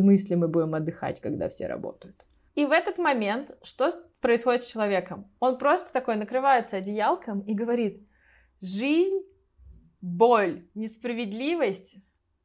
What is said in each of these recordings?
Смысле мы будем отдыхать, когда все работают? И в этот момент что происходит с человеком? Он просто такой накрывается одеялком и говорит, жизнь, боль, несправедливость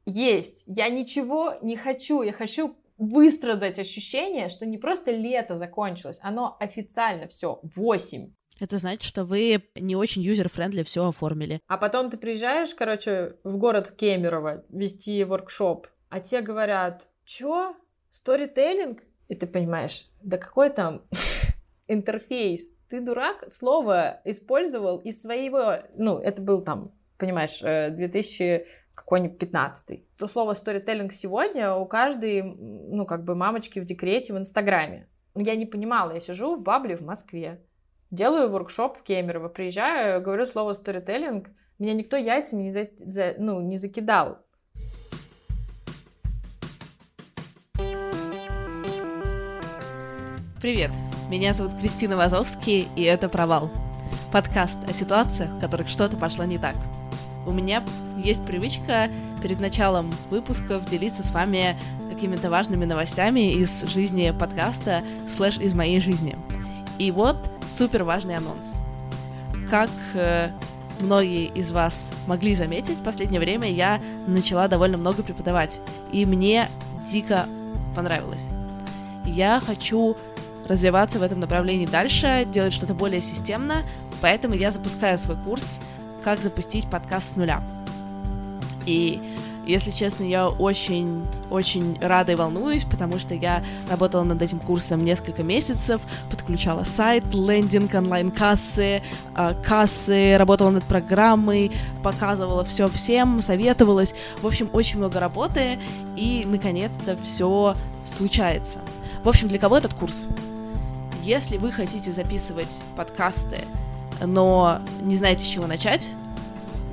есть. Я ничего не хочу, я хочу выстрадать ощущение, что не просто лето закончилось, оно официально все, 8. Это значит, что вы не очень user-friendly все оформили. А потом ты приезжаешь, короче, в город Кемерово вести воркшоп, а те говорят, чё, сторителлинг? И ты понимаешь, да какой там интерфейс? Ты дурак, слово использовал из своего, ну, это был там, понимаешь, 2000 э, какой-нибудь 15 То слово сторителлинг сегодня у каждой, ну, как бы мамочки в декрете в Инстаграме. Я не понимала, я сижу в Бабле в Москве, делаю воркшоп в Кемерово, приезжаю, говорю слово сторителлинг, меня никто яйцами не, за, за, ну, не закидал. Привет, меня зовут Кристина Вазовский, и это «Провал». Подкаст о ситуациях, в которых что-то пошло не так. У меня есть привычка перед началом выпусков делиться с вами какими-то важными новостями из жизни подкаста, слэш из моей жизни. И вот супер важный анонс. Как э, многие из вас могли заметить, в последнее время я начала довольно много преподавать, и мне дико понравилось. Я хочу развиваться в этом направлении дальше, делать что-то более системно, поэтому я запускаю свой курс «Как запустить подкаст с нуля». И если честно, я очень-очень рада и волнуюсь, потому что я работала над этим курсом несколько месяцев, подключала сайт, лендинг, онлайн-кассы, а, кассы, работала над программой, показывала все всем, советовалась. В общем, очень много работы, и наконец-то все случается. В общем, для кого этот курс? Если вы хотите записывать подкасты, но не знаете, с чего начать,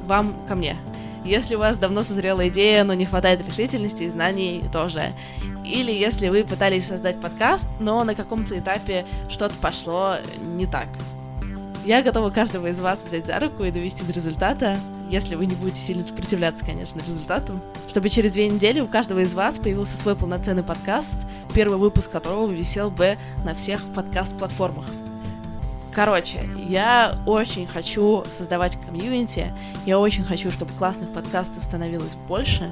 вам ко мне. Если у вас давно созрела идея, но не хватает решительности и знаний, тоже. Или если вы пытались создать подкаст, но на каком-то этапе что-то пошло не так. Я готова каждого из вас взять за руку и довести до результата, если вы не будете сильно сопротивляться, конечно, результату, чтобы через две недели у каждого из вас появился свой полноценный подкаст, первый выпуск которого висел бы на всех подкаст-платформах. Короче, я очень хочу создавать комьюнити, я очень хочу, чтобы классных подкастов становилось больше.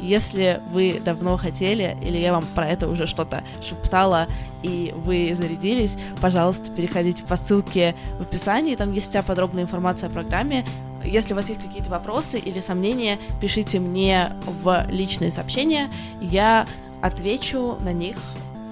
Если вы давно хотели, или я вам про это уже что-то шептала, и вы зарядились, пожалуйста, переходите по ссылке в описании, там есть вся подробная информация о программе. Если у вас есть какие-то вопросы или сомнения, пишите мне в личные сообщения, я отвечу на них.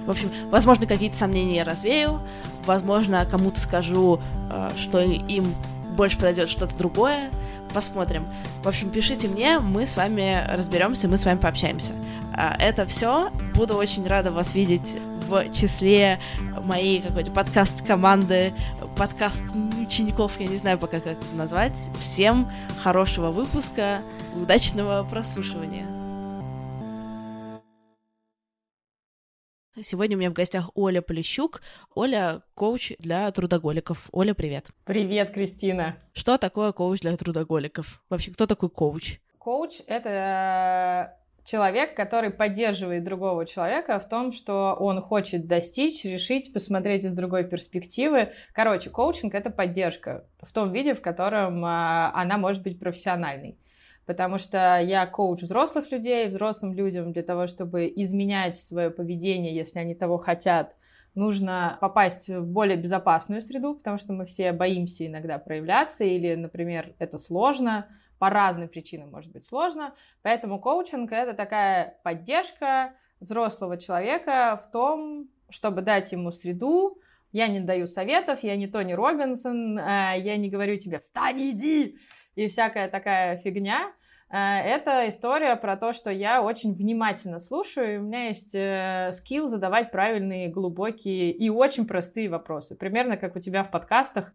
В общем, возможно, какие-то сомнения я развею, возможно, кому-то скажу, э, что им больше подойдет что-то другое. Посмотрим. В общем, пишите мне, мы с вами разберемся, мы с вами пообщаемся. А, это все. Буду очень рада вас видеть в числе моей какой-то подкаст-команды, подкаст-учеников, я не знаю пока как это назвать. Всем хорошего выпуска, удачного прослушивания. Сегодня у меня в гостях Оля Полищук. Оля — коуч для трудоголиков. Оля, привет. Привет, Кристина. Что такое коуч для трудоголиков? Вообще, кто такой коуч? Коуч — это человек, который поддерживает другого человека в том, что он хочет достичь, решить, посмотреть из другой перспективы. Короче, коучинг — это поддержка в том виде, в котором а, она может быть профессиональной. Потому что я коуч взрослых людей, взрослым людям для того, чтобы изменять свое поведение, если они того хотят, нужно попасть в более безопасную среду, потому что мы все боимся иногда проявляться, или, например, это сложно, по разным причинам может быть сложно. Поэтому коучинг — это такая поддержка взрослого человека в том, чтобы дать ему среду. Я не даю советов, я не Тони Робинсон, э, я не говорю тебе «встань, иди!» И всякая такая фигня. Э, это история про то, что я очень внимательно слушаю, и у меня есть э, скилл задавать правильные, глубокие и очень простые вопросы. Примерно как у тебя в подкастах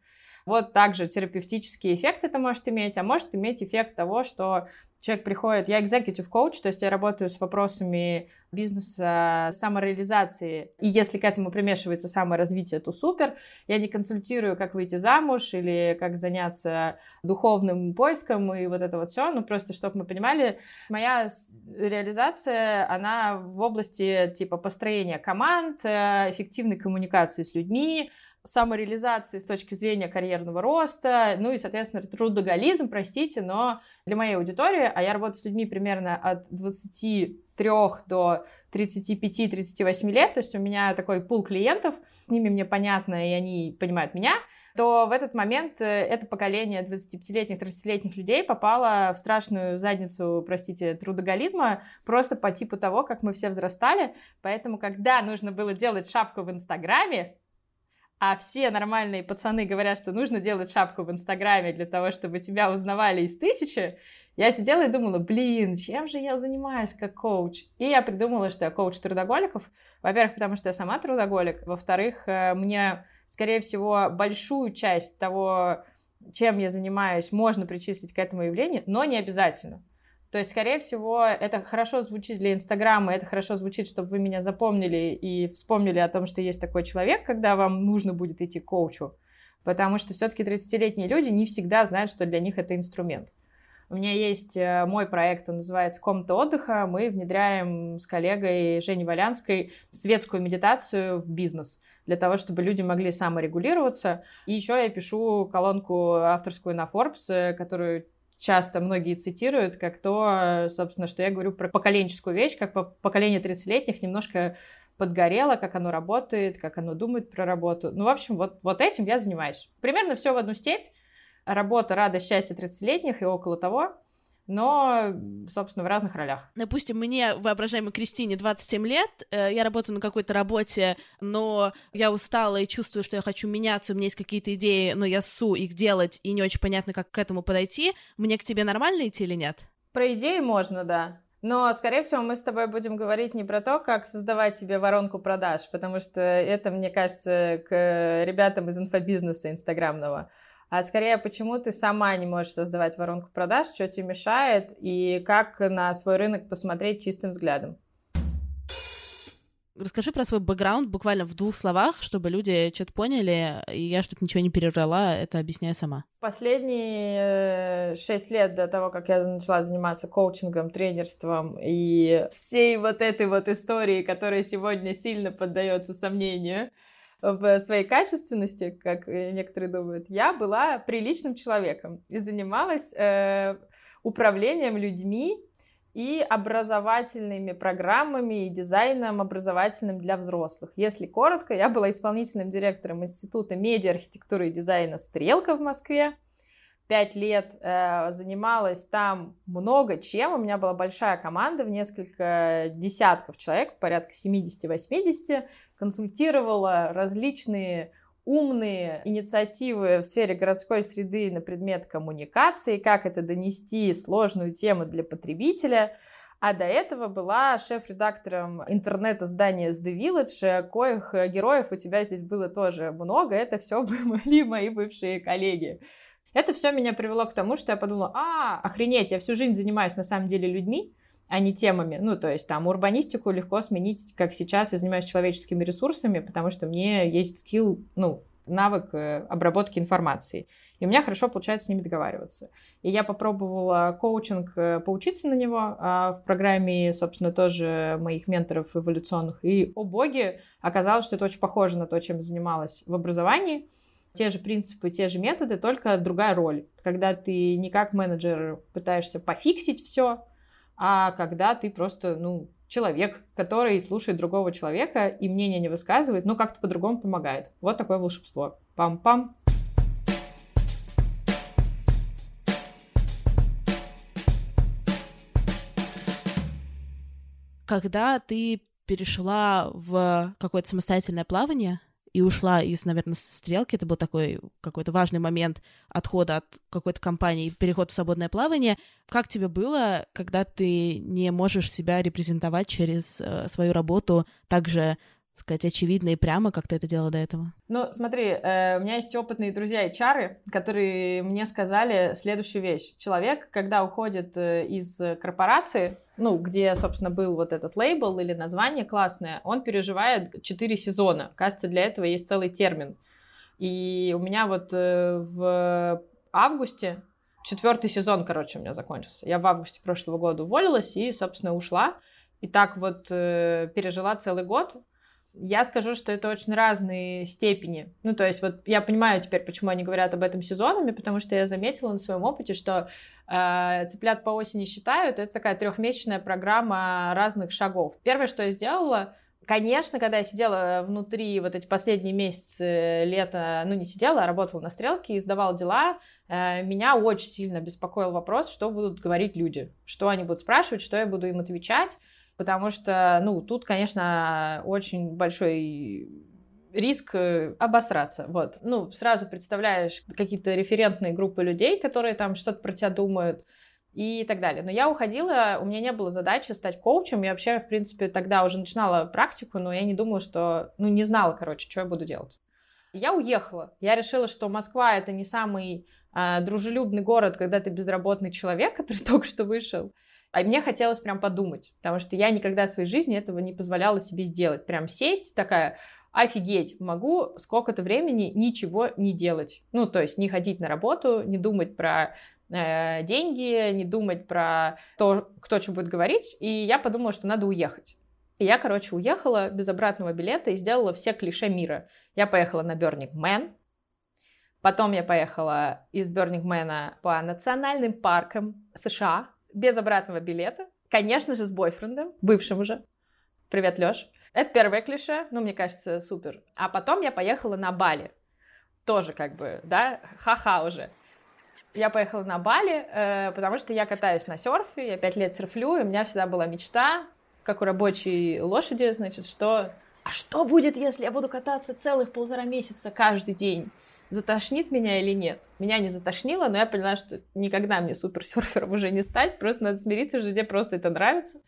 вот также терапевтический эффект это может иметь, а может иметь эффект того, что человек приходит, я executive коуч, то есть я работаю с вопросами бизнеса, самореализации, и если к этому примешивается саморазвитие, то супер. Я не консультирую, как выйти замуж или как заняться духовным поиском и вот это вот все, ну просто чтобы мы понимали, моя реализация, она в области типа построения команд, э, эффективной коммуникации с людьми, самореализации с точки зрения карьерного роста, ну и, соответственно, трудоголизм, простите, но для моей аудитории, а я работаю с людьми примерно от 23 до 35-38 лет, то есть у меня такой пул клиентов, с ними мне понятно, и они понимают меня, то в этот момент э, это поколение 25-летних, 30-летних людей попало в страшную задницу, простите, трудоголизма, просто по типу того, как мы все взрастали. Поэтому, когда нужно было делать шапку в Инстаграме, а все нормальные пацаны говорят, что нужно делать шапку в Инстаграме для того, чтобы тебя узнавали из тысячи, я сидела и думала, блин, чем же я занимаюсь как коуч? И я придумала, что я коуч трудоголиков. Во-первых, потому что я сама трудоголик. Во-вторых, э, мне, скорее всего, большую часть того, чем я занимаюсь, можно причислить к этому явлению, но не обязательно. То есть, скорее всего, это хорошо звучит для Инстаграма, это хорошо звучит, чтобы вы меня запомнили и вспомнили о том, что есть такой человек, когда вам нужно будет идти к коучу. Потому что все-таки 30-летние люди не всегда знают, что для них это инструмент. У меня есть э, мой проект, он называется «Комната отдыха». Мы внедряем с коллегой Женей Валянской светскую медитацию в бизнес для того, чтобы люди могли саморегулироваться. И еще я пишу колонку авторскую на Forbes, э, которую часто многие цитируют, как то, собственно, что я говорю про поколенческую вещь, как поколение 30-летних немножко подгорело, как оно работает, как оно думает про работу. Ну, в общем, вот, вот этим я занимаюсь. Примерно все в одну степь. Работа, радость, счастье 30-летних и около того но, собственно, в разных ролях. Допустим, мне, воображаемой Кристине, 27 лет, э, я работаю на какой-то работе, но я устала и чувствую, что я хочу меняться, у меня есть какие-то идеи, но я ссу их делать, и не очень понятно, как к этому подойти. Мне к тебе нормально идти или нет? Про идеи можно, да. Но, скорее всего, мы с тобой будем говорить не про то, как создавать тебе воронку продаж, потому что это, мне кажется, к ребятам из инфобизнеса инстаграмного а скорее, почему ты сама не можешь создавать воронку продаж, что тебе мешает, и как на свой рынок посмотреть чистым взглядом. Расскажи про свой бэкграунд буквально в двух словах, чтобы люди что-то поняли, и я, чтобы ничего не переврала, это объясняю сама. Последние э, шесть лет до того, как я начала заниматься коучингом, тренерством и всей вот этой вот истории, которая сегодня сильно поддается сомнению, в своей качественности, как некоторые думают, я была приличным человеком и занималась э, управлением людьми и образовательными программами и дизайном образовательным для взрослых. Если коротко, я была исполнительным директором Института медиа, архитектуры и дизайна «Стрелка» в Москве пять лет э, занималась там много чем. У меня была большая команда в несколько десятков человек, порядка 70-80. Консультировала различные умные инициативы в сфере городской среды на предмет коммуникации, как это донести сложную тему для потребителя. А до этого была шеф-редактором интернет-издания The Village, коих героев у тебя здесь было тоже много. Это все были мои бывшие коллеги. Это все меня привело к тому, что я подумала, а, охренеть, я всю жизнь занимаюсь на самом деле людьми, а не темами. Ну, то есть там урбанистику легко сменить, как сейчас я занимаюсь человеческими ресурсами, потому что мне есть скилл, ну, навык э, обработки информации. И у меня хорошо получается с ними договариваться. И я попробовала коучинг, э, поучиться на него а в программе, собственно, тоже моих менторов эволюционных. И, о боги, оказалось, что это очень похоже на то, чем занималась в образовании. те же принципы, те же методы, только другая роль. Когда ты не как менеджер пытаешься пофиксить все, а когда ты просто, ну, человек, который слушает другого человека и мнение не высказывает, но как-то по-другому помогает. Вот такое волшебство. Пам-пам. Когда ты перешла в какое-то самостоятельное плавание, и ушла из, наверное, стрелки. Это был такой какой-то важный момент отхода от какой-то компании, переход в свободное плавание. Как тебе было, когда ты не можешь себя репрезентовать через э, свою работу также сказать, очевидно и прямо, как ты это делала до этого? Ну, смотри, э, у меня есть опытные друзья и чары, которые мне сказали следующую вещь. Человек, когда уходит э, из корпорации, ну, где, собственно, был вот этот лейбл или название классное, он переживает 4 сезона. Кажется, для этого есть целый термин. И у меня вот э, в августе четвертый сезон, короче, у меня закончился. Я в августе прошлого года уволилась и, собственно, ушла. И так вот э, пережила целый год. Я скажу, что это очень разные степени. Ну, то есть вот я понимаю теперь, почему они говорят об этом сезонами, потому что я заметила на своем опыте, что э, цыплят по осени считают, это такая трехмесячная программа разных шагов. Первое, что я сделала, Конечно, когда я сидела внутри вот эти последние месяцы лета, ну не сидела, а работала на стрелке и сдавала дела, э, меня очень сильно беспокоил вопрос, что будут говорить люди, что они будут спрашивать, что я буду им отвечать потому что, ну, тут, конечно, очень большой риск э, обосраться, вот. Ну, сразу представляешь какие-то референтные группы людей, которые там что-то про тебя думают, и так далее. Но я уходила, у меня не было задачи стать коучем, я вообще, в принципе, тогда уже начинала практику, но я не думала, что, ну, не знала, короче, что я буду делать. Я уехала. Я решила, что Москва это не самый а, дружелюбный город, когда ты безработный человек, который только что вышел. А мне хотелось прям подумать, потому что я никогда в своей жизни этого не позволяла себе сделать. Прям сесть такая, офигеть, могу сколько-то времени ничего не делать. Ну, то есть не ходить на работу, не думать про э, деньги, не думать про то, кто что будет говорить. И я подумала, что надо уехать. И я, короче, уехала без обратного билета и сделала все клише мира. Я поехала на Burning Man, потом я поехала из Burning Man по национальным паркам США, без обратного билета, конечно же, с бойфрендом, бывшим уже. Привет, Лёш. Это первое клише, ну, мне кажется, супер. А потом я поехала на Бали. Тоже как бы, да, ха-ха уже. Я поехала на Бали, э, потому что я катаюсь на серфе, я пять лет серфлю, и у меня всегда была мечта, как у рабочей лошади, значит, что... А что будет, если я буду кататься целых полтора месяца каждый день? Затошнит меня или нет. Меня не затошнило, но я поняла, что никогда мне суперсерфером уже не стать, просто надо смириться, что тебе просто это нравится,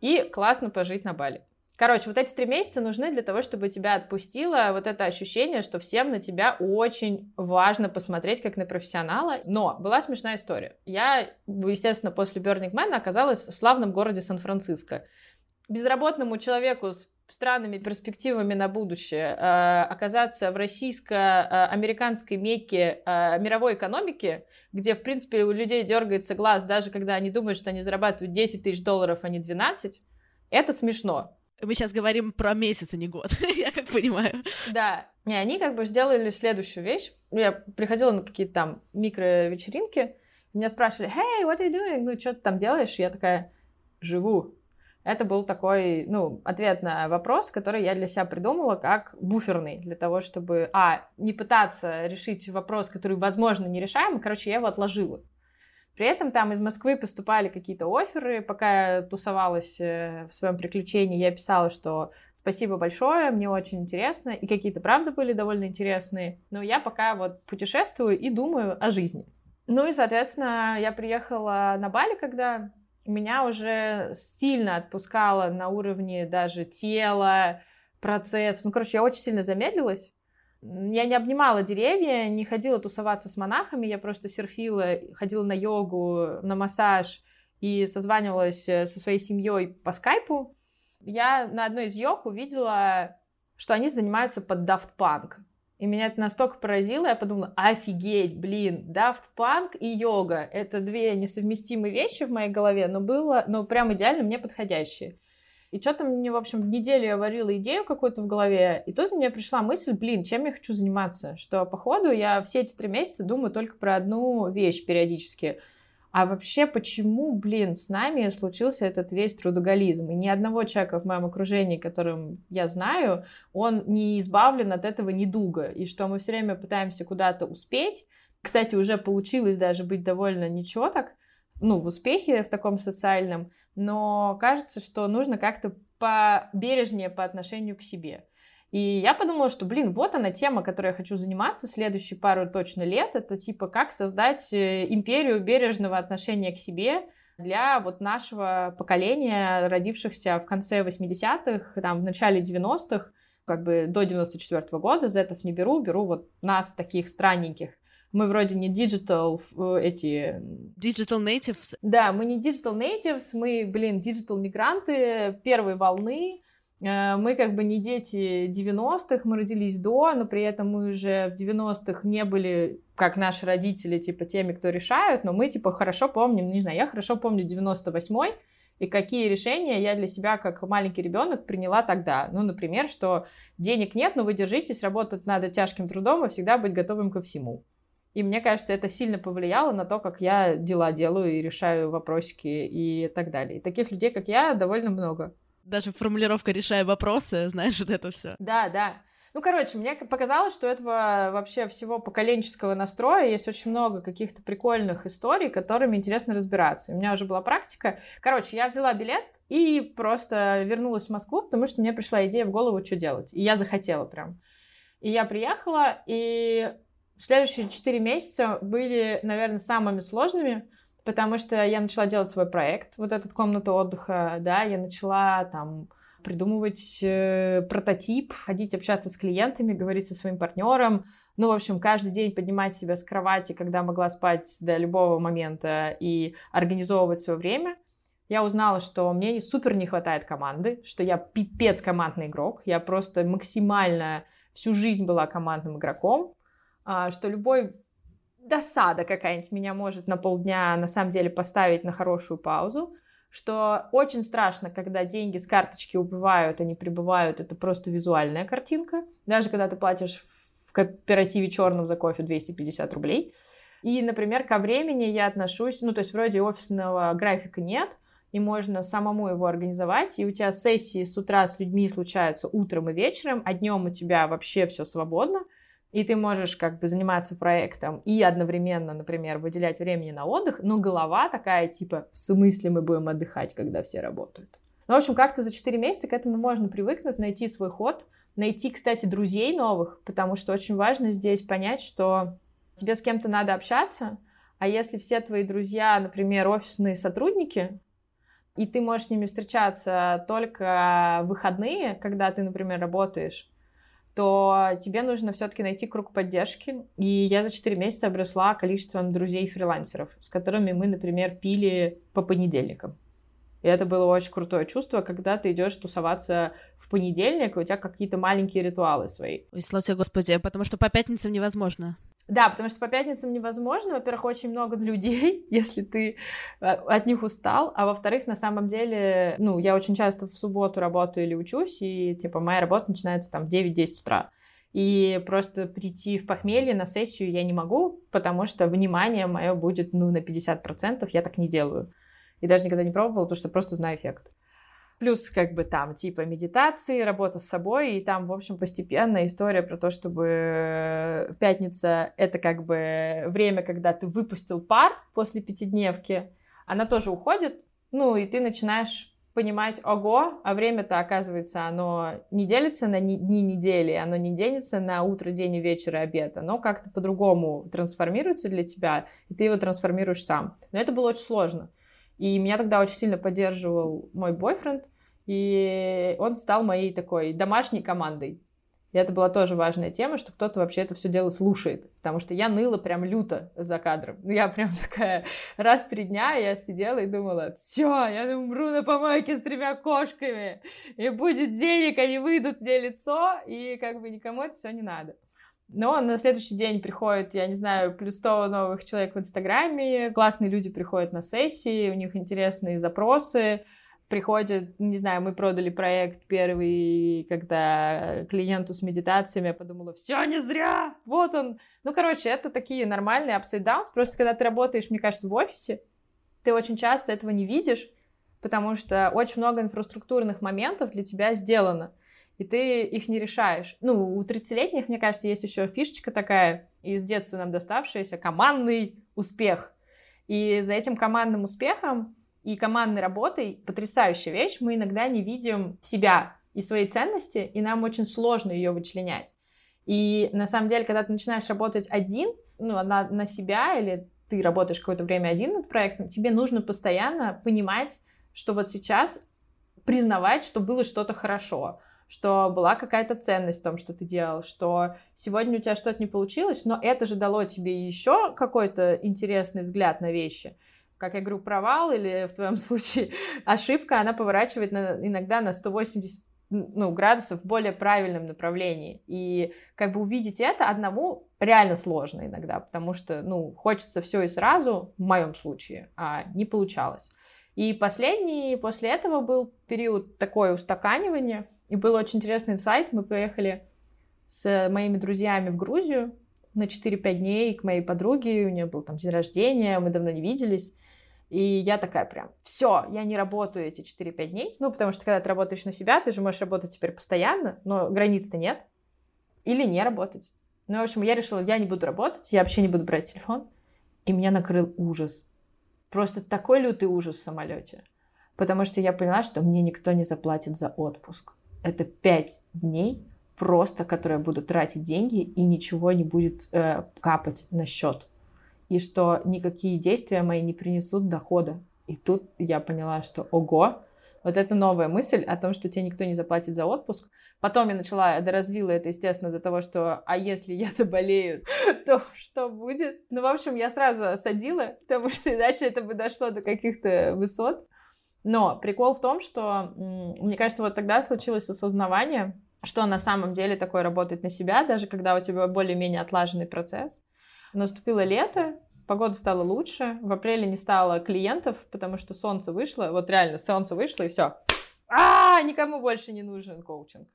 и классно пожить на Бали. Короче, вот эти три месяца нужны для того, чтобы тебя отпустило вот это ощущение, что всем на тебя очень важно посмотреть как на профессионала. Но была смешная история. Я, естественно, после Burning Man оказалась в славном городе Сан-Франциско. Безработному человеку с странными перспективами на будущее э, оказаться в российско-американской мекке э, мировой экономики, где, в принципе, у людей дергается глаз, даже когда они думают, что они зарабатывают 10 тысяч долларов, а не 12, это смешно. Мы сейчас говорим про месяц, а не год, я как понимаю. Да, и они как бы сделали следующую вещь. Я приходила на какие-то там микро-вечеринки, меня спрашивали, hey, what are you doing? Ну, что ты там делаешь? я такая, живу. Это был такой, ну, ответ на вопрос, который я для себя придумала как буферный, для того, чтобы, а, не пытаться решить вопрос, который, возможно, нерешаемый, короче, я его отложила. При этом там из Москвы поступали какие-то оферы, пока я тусовалась э, в своем приключении, я писала, что спасибо большое, мне очень интересно, и какие-то правда были довольно интересные, но я пока вот путешествую и думаю о жизни. Ну и, соответственно, я приехала на Бали, когда меня уже сильно отпускало на уровне даже тела, процесс. Ну, короче, я очень сильно замедлилась. Я не обнимала деревья, не ходила тусоваться с монахами, я просто серфила, ходила на йогу, на массаж и созванивалась э, со своей семьей по скайпу. Я на одной из йог увидела, что они занимаются под Daft Punk. И меня это настолько поразило, я подумала, офигеть, блин, Daft Punk и йога. Это две несовместимые вещи в моей голове, но было, но прям идеально мне подходящие. И что-то мне, в общем, неделю я варила идею какую-то в голове, и тут мне пришла мысль, блин, чем я хочу заниматься? Что, походу, я все эти три месяца думаю только про одну вещь периодически. А вообще, почему, блин, с нами случился этот весь трудоголизм? И ни одного человека в моем окружении, которым я знаю, он не избавлен от этого недуга. И что мы все время пытаемся куда-то успеть. Кстати, уже получилось даже быть довольно ничего так, ну, в успехе в таком социальном, но кажется, что нужно как-то побережнее по отношению к себе. И я подумала, что, блин, вот она тема, которой я хочу заниматься следующие пару точно лет. Это типа как создать э, империю бережного отношения к себе для вот нашего поколения, родившихся в конце 80-х, там, в начале 90-х, как бы до 94 -го года, зетов не беру, беру вот нас, таких странненьких, мы вроде не digital э, эти... Digital natives. Да, мы не digital natives, мы, блин, digital мигранты первой волны, мы как бы не дети 90-х, мы родились до, но при этом мы уже в 90-х не были, как наши родители, типа, теми, кто решают, но мы, типа, хорошо помним, не знаю, я хорошо помню 98-й, и какие решения я для себя как маленький ребенок приняла тогда. Ну, например, что денег нет, но вы держитесь, работать надо тяжким трудом и всегда быть готовым ко всему. И мне кажется, это сильно повлияло на то, как я дела делаю и решаю вопросики и так далее. И таких людей, как я, довольно много. Даже формулировка «решаю вопросы», знаешь, вот это все. Да, да. Ну, короче, мне показалось, что этого вообще всего поколенческого настроя есть очень много каких-то прикольных историй, которыми интересно разбираться. У меня уже была практика. Короче, я взяла билет и просто вернулась в Москву, потому что мне пришла идея в голову, что делать. И я захотела прям. И я приехала, и Следующие четыре месяца были, наверное, самыми сложными, потому что я начала делать свой проект, вот этот комната отдыха, да, я начала там придумывать э, прототип, ходить общаться с клиентами, говорить со своим партнером, ну, в общем, каждый день поднимать себя с кровати, когда могла спать до любого момента и организовывать свое время. Я узнала, что мне супер не хватает команды, что я пипец командный игрок, я просто максимально всю жизнь была командным игроком, а, что любой досада какая-нибудь меня может на полдня на самом деле поставить на хорошую паузу, что очень страшно, когда деньги с карточки убывают, они прибывают, это просто визуальная картинка, даже когда ты платишь в кооперативе черном за кофе 250 рублей. И, например, ко времени я отношусь, ну, то есть вроде офисного графика нет, и можно самому его организовать, и у тебя сессии с утра с людьми случаются утром и вечером, а днем у тебя вообще все свободно, и ты можешь как бы заниматься проектом и одновременно, например, выделять времени на отдых, но голова такая, типа, в смысле мы будем отдыхать, когда все работают. Ну, в общем, как-то за 4 месяца к этому можно привыкнуть, найти свой ход, найти, кстати, друзей новых, потому что очень важно здесь понять, что тебе с кем-то надо общаться, а если все твои друзья, например, офисные сотрудники, и ты можешь с ними встречаться только выходные, когда ты, например, работаешь, то тебе нужно все-таки найти круг поддержки. И я за 4 месяца обросла количеством друзей-фрилансеров, с которыми мы, например, пили по понедельникам. И это было очень крутое чувство, когда ты идешь тусоваться в понедельник, и у тебя какие-то маленькие ритуалы свои. Ой, слава тебе, Господи, потому что по пятницам невозможно. Да, потому что по пятницам невозможно. Во-первых, очень много людей, если ты э, от них устал. А во-вторых, на самом деле, ну, я очень часто в субботу работаю или учусь, и, типа, моя работа начинается там в 9-10 утра. И просто прийти в похмелье на сессию я не могу, потому что внимание мое будет, ну, на 50%, я так не делаю. И даже никогда не пробовала, потому что просто знаю эффект. Плюс как бы там типа медитации, работа с собой, и там, в общем, постепенно история про то, чтобы пятница — это как бы время, когда ты выпустил пар после пятидневки, она тоже уходит, ну, и ты начинаешь понимать, ого, а время-то, оказывается, оно не делится на дни недели, оно не делится на утро, день и вечер и обед, оно как-то по-другому трансформируется для тебя, и ты его трансформируешь сам. Но это было очень сложно. И меня тогда очень сильно поддерживал мой бойфренд, и он стал моей такой домашней командой. И это была тоже важная тема, что кто-то вообще это все дело слушает. Потому что я ныла прям люто за кадром. Ну, я прям такая, раз в три дня я сидела и думала, все, я умру на помойке с тремя кошками, и будет денег, они выйдут мне лицо, и как бы никому это все не надо. Но на следующий день приходит, я не знаю, плюс 100 новых человек в Инстаграме, классные люди приходят на сессии, у них интересные запросы, приходит, не знаю, мы продали проект первый, когда клиенту с медитациями, я подумала, все не зря, вот он. Ну, короче, это такие нормальные ups downs, просто когда ты работаешь, мне кажется, в офисе, ты очень часто этого не видишь, потому что очень много инфраструктурных моментов для тебя сделано, и ты их не решаешь. Ну, у 30-летних, мне кажется, есть еще фишечка такая, из детства нам доставшаяся, командный успех. И за этим командным успехом и командной работой потрясающая вещь. Мы иногда не видим себя и свои ценности, и нам очень сложно ее вычленять. И на самом деле, когда ты начинаешь работать один, ну, на, на себя, или ты работаешь какое-то время один над проектом, тебе нужно постоянно понимать, что вот сейчас признавать, что было что-то хорошо, что была какая-то ценность в том, что ты делал, что сегодня у тебя что-то не получилось, но это же дало тебе еще какой-то интересный взгляд на вещи как я говорю, провал или в твоем случае ошибка, она поворачивает на, иногда на 180 ну, градусов в более правильном направлении. И как бы увидеть это одному реально сложно иногда, потому что, ну, хочется все и сразу, в моем случае, а не получалось. И последний, после этого был период такое устаканивание, и был очень интересный инсайт. Мы поехали с моими друзьями в Грузию на 4-5 дней к моей подруге, у нее был там день рождения, мы давно не виделись. И я такая прям, все, я не работаю эти 4-5 дней. Ну, потому что когда ты работаешь на себя, ты же можешь работать теперь постоянно, но границ-то нет. Или не работать. Ну, в общем, я решила, я не буду работать, я вообще не буду брать телефон. И меня накрыл ужас. Просто такой лютый ужас в самолете. Потому что я поняла, что мне никто не заплатит за отпуск. Это 5 дней просто, которые я буду тратить деньги, и ничего не будет э, капать на счет и что никакие действия мои не принесут дохода. И тут я поняла, что ого, вот это новая мысль о том, что тебе никто не заплатит за отпуск. Потом я начала, доразвила это, естественно, до того, что а если я заболею, то что будет? Ну, в общем, я сразу осадила, потому что иначе это бы дошло до каких-то высот. Но прикол в том, что, мне кажется, вот тогда случилось осознавание, что на самом деле такое работает на себя, даже когда у тебя более-менее отлаженный процесс. Наступило лето, погода стала лучше, в апреле не стало клиентов, потому что солнце вышло, вот реально солнце вышло и все. А, никому больше не нужен коучинг.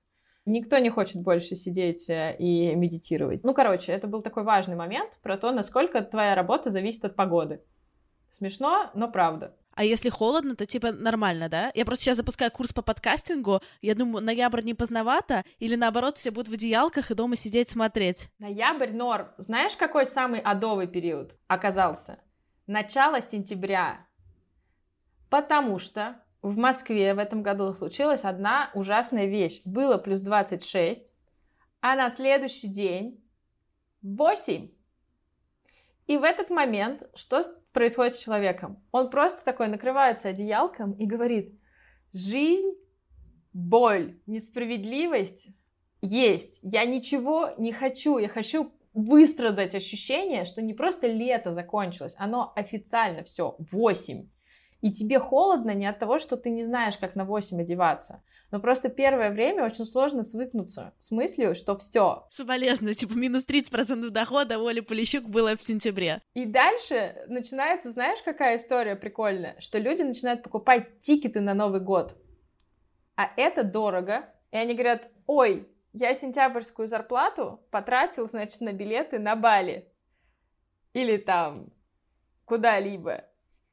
Никто не хочет больше сидеть э, и медитировать. Ну, короче, это был такой важный момент про то, насколько твоя работа зависит от погоды. Смешно, но правда. А если холодно, то типа нормально, да? Я просто сейчас запускаю курс по подкастингу. Я думаю, ноябрь не поздновато, или наоборот, все будут в одеялках и дома сидеть смотреть. Ноябрь норм. Знаешь, какой самый адовый период оказался? Начало сентября. Потому что в Москве в этом году случилась одна ужасная вещь. Было плюс 26, а на следующий день 8. И в этот момент что происходит с человеком? Он просто такой накрывается одеялком и говорит, жизнь, боль, несправедливость есть. Я ничего не хочу, я хочу выстрадать ощущение, что не просто лето закончилось, оно официально все, 8. И тебе холодно не от того, что ты не знаешь, как на 8 одеваться. Но просто первое время очень сложно свыкнуться с мыслью, что все. Соболезную, типа минус 30% дохода Оли Полищук было в сентябре. И дальше начинается, знаешь, какая история прикольная? Что люди начинают покупать тикеты на Новый год. А это дорого. И они говорят, ой, я сентябрьскую зарплату потратил, значит, на билеты на Бали. Или там куда-либо.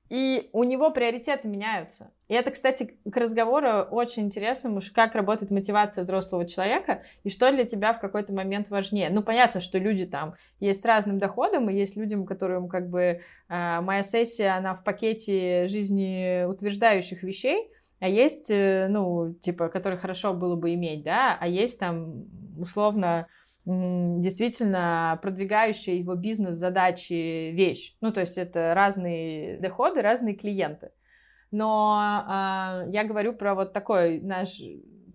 И у него приоритеты меняются. И это, кстати, к разговору очень интересному, как работает мотивация взрослого человека и что для тебя в какой-то момент важнее. Ну, понятно, что люди там есть с разным доходом, и есть людям, которым как бы э, моя сессия, она в пакете жизни утверждающих вещей, а есть, э, ну, типа, которые хорошо было бы иметь, да, а есть там условно действительно продвигающая его бизнес-задачи вещь. Ну, то есть это разные доходы, разные клиенты. Но э, я говорю про вот такой наш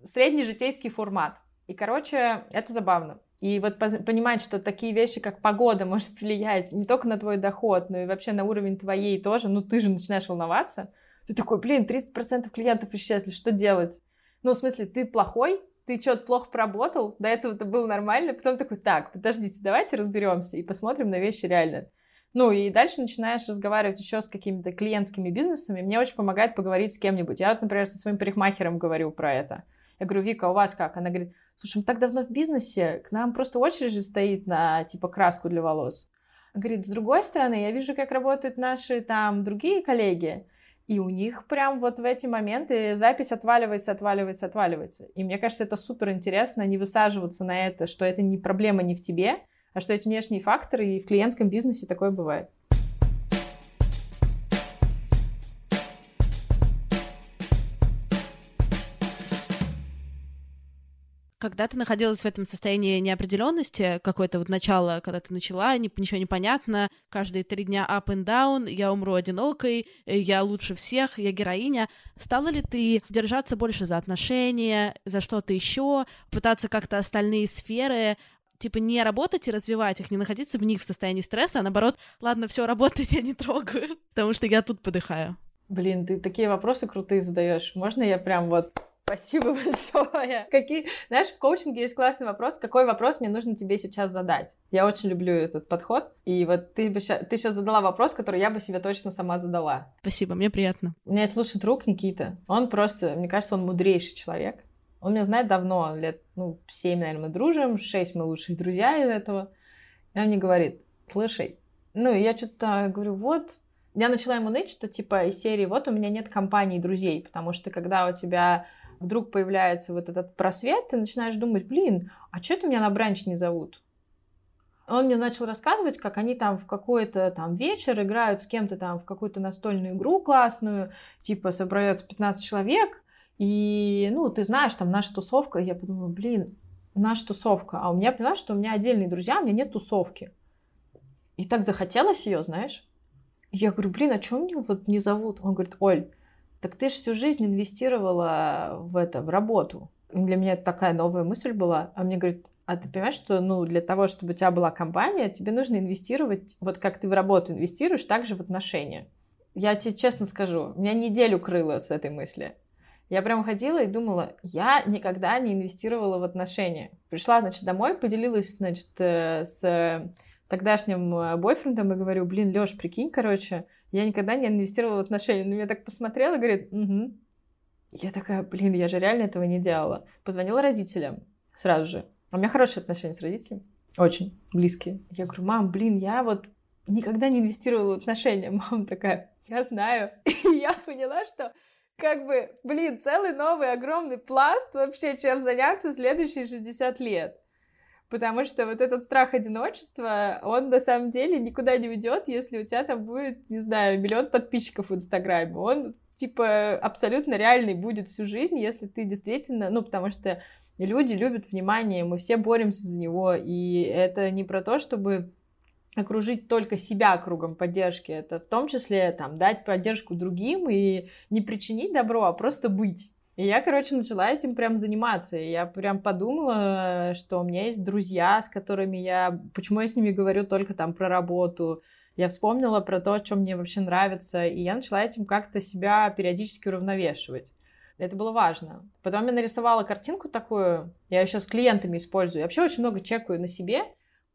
средний житейский формат. И, короче, это забавно. И вот понимать, что такие вещи, как погода, может влиять не только на твой доход, но и вообще на уровень твоей тоже, ну, ты же начинаешь волноваться. Ты такой, блин, 30% клиентов исчезли, что делать? Ну, в смысле, ты плохой, ты что-то плохо поработал, до этого это было нормально, потом такой, так, подождите, давайте разберемся и посмотрим на вещи реально. Ну и дальше начинаешь разговаривать еще с какими-то клиентскими бизнесами. Мне очень помогает поговорить с кем-нибудь. Я вот, например, со своим парикмахером говорю про это. Я говорю, Вика, у вас как? Она говорит, слушай, мы так давно в бизнесе, к нам просто очередь же стоит на, типа, краску для волос. Говорит, с другой стороны, я вижу, как работают наши там другие коллеги, и у них прям вот в эти моменты запись отваливается, отваливается, отваливается. И мне кажется, это супер интересно не высаживаться на это, что это не проблема не в тебе, а что эти внешние факторы, и в клиентском бизнесе такое бывает. Когда ты находилась в этом состоянии неопределенности, какое-то вот начало, когда ты начала, ничего не понятно, каждые три дня up and down, я умру одинокой, я лучше всех, я героиня, стала ли ты держаться больше за отношения, за что-то еще, пытаться как-то остальные сферы типа не работать и развивать их, не находиться в них в состоянии стресса, а наоборот, ладно, все работает, я не трогаю, потому что я тут подыхаю. Блин, ты такие вопросы крутые задаешь. Можно я прям вот Спасибо большое. Какие, знаешь, в коучинге есть классный вопрос, какой вопрос мне нужно тебе сейчас задать. Я очень люблю этот подход. И вот ты, бы ты сейчас задала вопрос, который я бы себе точно сама задала. Спасибо, мне приятно. У меня есть лучший друг Никита. Он просто, мне кажется, он мудрейший человек. Он меня знает давно, лет, ну, семь, наверное, мы дружим, шесть мы лучшие друзья из этого. И он мне говорит, слушай, ну, я что-то говорю, вот, я начала ему ныть, что типа из серии, вот у меня нет компании друзей, потому что когда у тебя вдруг появляется вот этот просвет, ты начинаешь думать, блин, а что это меня на бранч не зовут? Он мне начал рассказывать, как они там в какой-то там вечер играют с кем-то там в какую-то настольную игру классную, типа собрается 15 человек, и, ну, ты знаешь, там наша тусовка, я подумала, блин, наша тусовка, а у меня, поняла, что у меня отдельные друзья, у меня нет тусовки. И так захотелось ее, знаешь. Я говорю, блин, а что мне вот не зовут? Он говорит, Оль, так ты же всю жизнь инвестировала в это, в работу. Для меня такая новая мысль была. А мне говорит, а ты понимаешь, что ну, для того, чтобы у тебя была компания, тебе нужно инвестировать, вот как ты в работу инвестируешь, так же в отношения. Я тебе честно скажу, меня неделю крыло с этой мысли. Я прям ходила и думала, я никогда не инвестировала в отношения. Пришла, значит, домой, поделилась, значит, э, с тогдашним э, бойфрендом и говорю, блин, Лёш, прикинь, короче, я никогда не инвестировала в отношения. На меня так посмотрел и говорит, угу. Я такая, блин, я же реально этого не делала. Позвонила родителям сразу же. У меня хорошие отношения с родителями. Очень близкие. Я говорю, мам, блин, я вот никогда не инвестировала в отношения. Мама такая, я знаю. И я поняла, что как бы, блин, целый новый огромный пласт вообще, чем заняться следующие 60 лет. Потому что вот этот страх одиночества, он на самом деле никуда не уйдет, если у тебя там будет, не знаю, миллион подписчиков в Инстаграме. Он, типа, абсолютно реальный будет всю жизнь, если ты действительно, ну, потому что люди любят внимание, мы все боремся за него, и это не про то, чтобы окружить только себя кругом поддержки, это в том числе там дать поддержку другим и не причинить добро, а просто быть. И я, короче, начала этим прям заниматься. И я прям подумала, что у меня есть друзья, с которыми я... Почему я с ними говорю только там про работу? Я вспомнила про то, что мне вообще нравится, и я начала этим как-то себя периодически уравновешивать. Это было важно. Потом я нарисовала картинку такую, я сейчас с клиентами использую. Я вообще очень много чекаю на себе.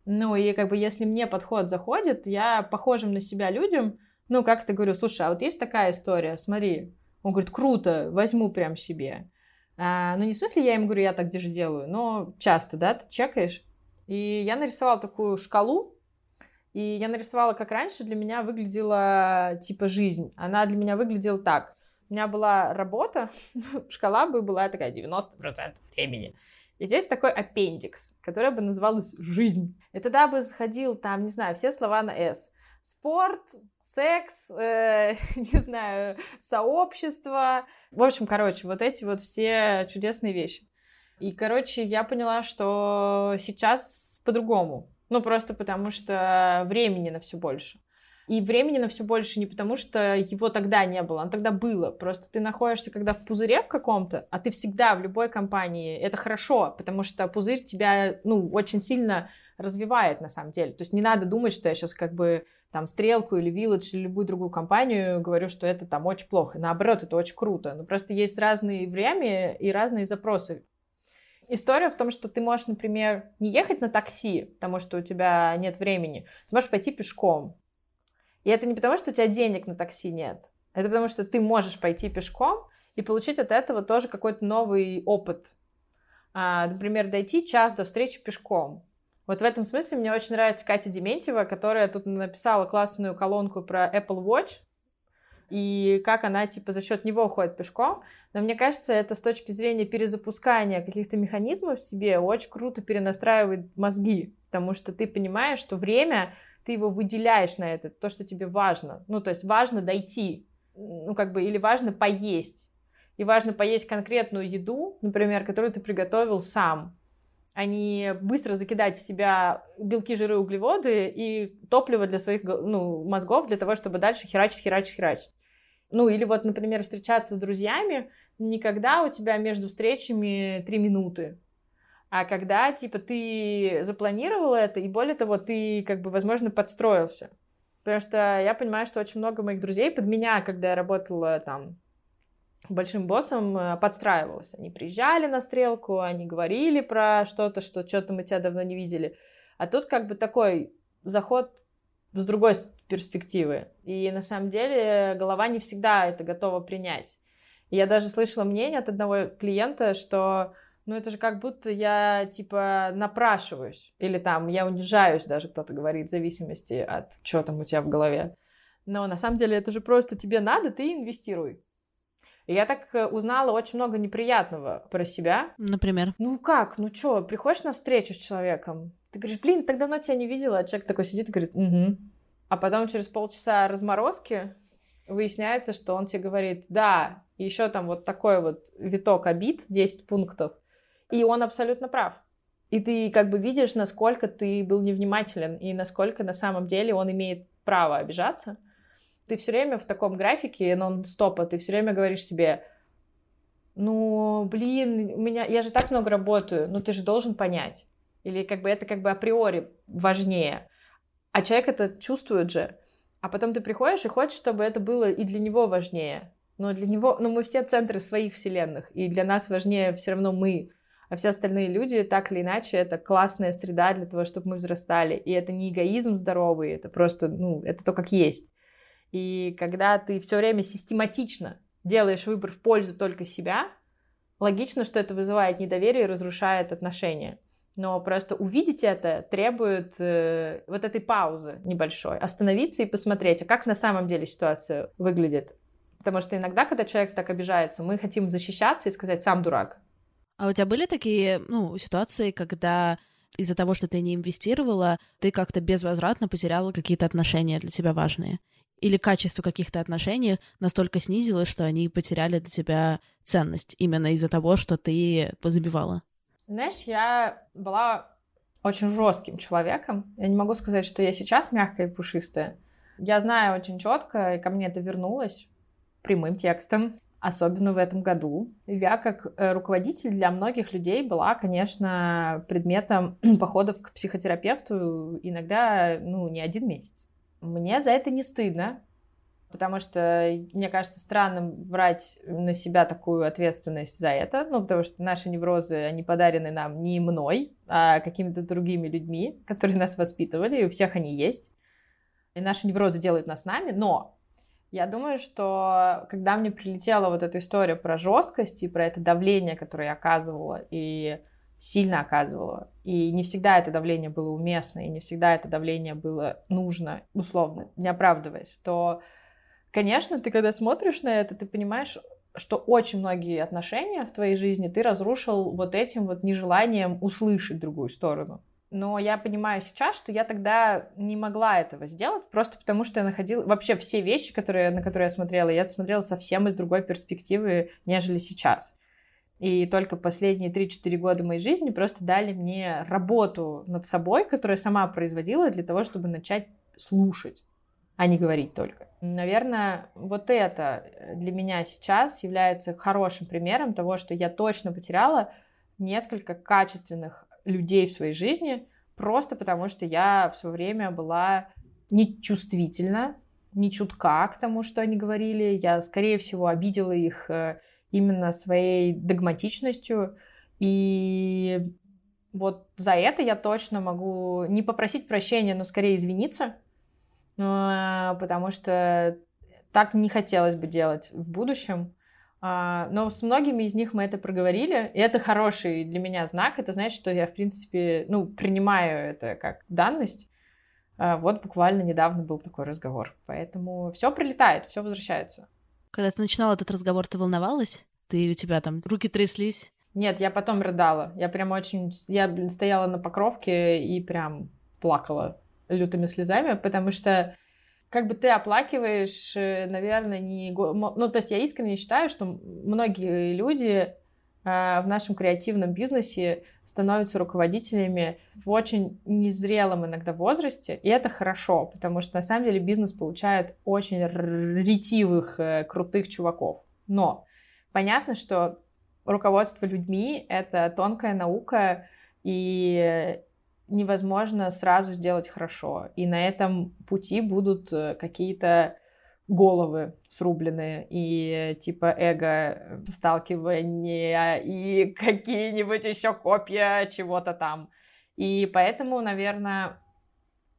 Ну, и как бы если мне подход заходит, я похожим на себя людям, ну, как-то говорю, слушай, а вот есть такая история, смотри, он говорит, круто, возьму прям себе. А, ну, не в смысле я ему говорю, я так где делаю, но часто, да, ты чекаешь. И я нарисовала такую шкалу, и я нарисовала, как раньше для меня выглядела, типа, жизнь. Она для меня выглядела так. У меня была работа, шкала бы была такая 90% времени. И здесь такой аппендикс, который бы называлась «жизнь». И туда бы заходил, там, не знаю, все слова на «с» спорт, секс, э, не знаю, сообщество. В общем, короче, вот эти вот все чудесные вещи. И, короче, я поняла, что сейчас по-другому. Ну, просто потому что времени на все больше. И времени на все больше не потому, что его тогда не было, оно тогда было. Просто ты находишься, когда в пузыре в каком-то, а ты всегда в любой компании. Это хорошо, потому что пузырь тебя, ну, очень сильно развивает на самом деле. То есть не надо думать, что я сейчас как бы там Стрелку или Village или любую другую компанию говорю, что это там очень плохо. Наоборот, это очень круто. Но просто есть разные время и разные запросы. История в том, что ты можешь, например, не ехать на такси, потому что у тебя нет времени. Ты можешь пойти пешком. И это не потому, что у тебя денег на такси нет. Это потому, что ты можешь пойти пешком и получить от этого тоже какой-то новый опыт. А, например, дойти час до встречи пешком. Вот в этом смысле мне очень нравится Катя Дементьева, которая тут написала классную колонку про Apple Watch, и как она, типа, за счет него ходит пешком. Но мне кажется, это с точки зрения перезапускания каких-то механизмов в себе очень круто перенастраивает мозги, потому что ты понимаешь, что время, ты его выделяешь на это, то, что тебе важно. Ну, то есть важно дойти, ну, как бы, или важно поесть. И важно поесть конкретную еду, например, которую ты приготовил сам а не быстро закидать в себя белки, жиры, углеводы и топливо для своих ну, мозгов для того, чтобы дальше херачить, херачить, херачить. Ну, или вот, например, встречаться с друзьями, никогда у тебя между встречами три минуты, а когда, типа, ты запланировал это, и более того, ты, как бы, возможно, подстроился. Потому что я понимаю, что очень много моих друзей под меня, когда я работала там большим боссом э, подстраивалась. Они приезжали на стрелку, они говорили про что-то, что что-то мы тебя давно не видели. А тут как бы такой заход с другой перспективы. И на самом деле голова не всегда это готова принять. Я даже слышала мнение от одного клиента, что ну это же как будто я типа напрашиваюсь. Или там я унижаюсь, даже кто-то говорит, в зависимости от чего там у тебя в голове. Но на самом деле это же просто тебе надо, ты инвестируй. И я так э, узнала очень много неприятного про себя. Например? Ну как, ну чё, приходишь на встречу с человеком, ты говоришь, блин, так давно тебя не видела, а человек такой сидит и говорит, угу. А потом через полчаса разморозки выясняется, что он тебе говорит, да, еще там вот такой вот виток обид, 10 пунктов, и он абсолютно прав. И ты как бы видишь, насколько ты был невнимателен, и насколько на самом деле он имеет право обижаться ты все время в таком графике нон-стопа, ты все время говоришь себе, ну, блин, у меня, я же так много работаю, ну, ты же должен понять. Или как бы это как бы априори важнее. А человек это чувствует же. А потом ты приходишь и хочешь, чтобы это было и для него важнее. Но для него, ну, мы все центры своих вселенных, и для нас важнее все равно мы. А все остальные люди, так или иначе, это классная среда для того, чтобы мы взрастали. И это не эгоизм здоровый, это просто, ну, это то, как есть. И когда ты все время систематично делаешь выбор в пользу только себя, логично, что это вызывает недоверие и разрушает отношения. Но просто увидеть это требует э, вот этой паузы небольшой, остановиться и посмотреть, а как на самом деле ситуация выглядит. Потому что иногда, когда человек так обижается, мы хотим защищаться и сказать «сам дурак». А у тебя были такие ну, ситуации, когда из-за того, что ты не инвестировала, ты как-то безвозвратно потеряла какие-то отношения для тебя важные? Или качество каких-то отношений настолько снизилось, что они потеряли для тебя ценность именно из-за того, что ты позабивала? Знаешь, я была очень жестким человеком. Я не могу сказать, что я сейчас мягкая и пушистая. Я знаю очень четко, и ко мне это вернулось прямым текстом, особенно в этом году. Я как э, руководитель для многих людей была, конечно, предметом походов к психотерапевту иногда, ну, не один месяц. Мне за это не стыдно, потому что мне кажется странным брать на себя такую ответственность за это, ну, потому что наши неврозы, они подарены нам не мной, а какими-то другими людьми, которые нас воспитывали, и у всех они есть. И наши неврозы делают нас нами, но я думаю, что когда мне прилетела вот эта история про жесткость и про это давление, которое я оказывала, и сильно оказывала. И не всегда это давление было уместно, и не всегда это давление было нужно, условно, не оправдываясь, то, конечно, ты когда смотришь на это, ты понимаешь, что очень многие отношения в твоей жизни ты разрушил вот этим вот нежеланием услышать другую сторону. Но я понимаю сейчас, что я тогда не могла этого сделать, просто потому что я находила... Вообще все вещи, которые, на которые я смотрела, я смотрела совсем из другой перспективы, нежели сейчас. И только последние 3-4 года моей жизни просто дали мне работу над собой, которую я сама производила для того, чтобы начать слушать, а не говорить только. Наверное, вот это для меня сейчас является хорошим примером того, что я точно потеряла несколько качественных людей в своей жизни, просто потому что я в свое время была нечувствительна, не чутка к тому, что они говорили. Я, скорее всего, обидела их э, именно своей догматичностью. И вот за это я точно могу не попросить прощения, но скорее извиниться. а, потому что так не хотелось бы делать в будущем. А, но с многими из них мы это проговорили, и это хороший для меня знак. Это значит, что я, в принципе, ну, принимаю это как данность. А, вот буквально недавно был такой разговор. Поэтому все прилетает, все возвращается. Когда ты начинала этот разговор, ты волновалась? Ты у тебя там руки тряслись? Нет, я потом рыдала. Я прям очень... Я, стояла на покровке и прям плакала лютыми слезами, потому что как бы ты оплакиваешь, э, наверное, не... Ну, то есть я искренне считаю, что многие люди в нашем креативном бизнесе становятся руководителями в очень незрелом иногда возрасте, и это хорошо, потому что на самом деле бизнес получает очень ретивых, э, крутых чуваков. Но понятно, что руководство людьми — это тонкая наука, и невозможно сразу сделать хорошо. И на этом пути будут э, какие-то головы срубленные и типа эго сталкивания и какие-нибудь еще копья чего-то там. И поэтому, наверное,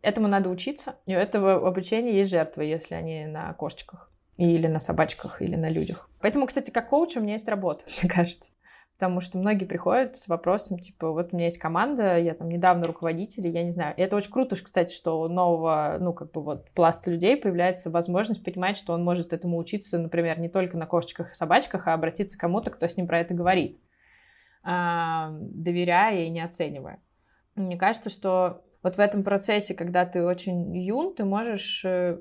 этому надо учиться. И у этого обучения есть жертвы, если они на кошечках или на собачках, или на людях. Поэтому, кстати, как коуч у меня есть работа, мне кажется. Потому что многие приходят с вопросом, типа, вот у меня есть команда, я там недавно руководитель, я не знаю. И это очень круто, кстати, что у нового, ну, как бы вот пласта людей появляется возможность понимать, что он может этому учиться, например, не только на кошечках и собачках, а обратиться к кому-то, кто с ним про это говорит, а, доверяя и не оценивая. Мне кажется, что вот в этом процессе, когда ты очень юн, ты можешь э,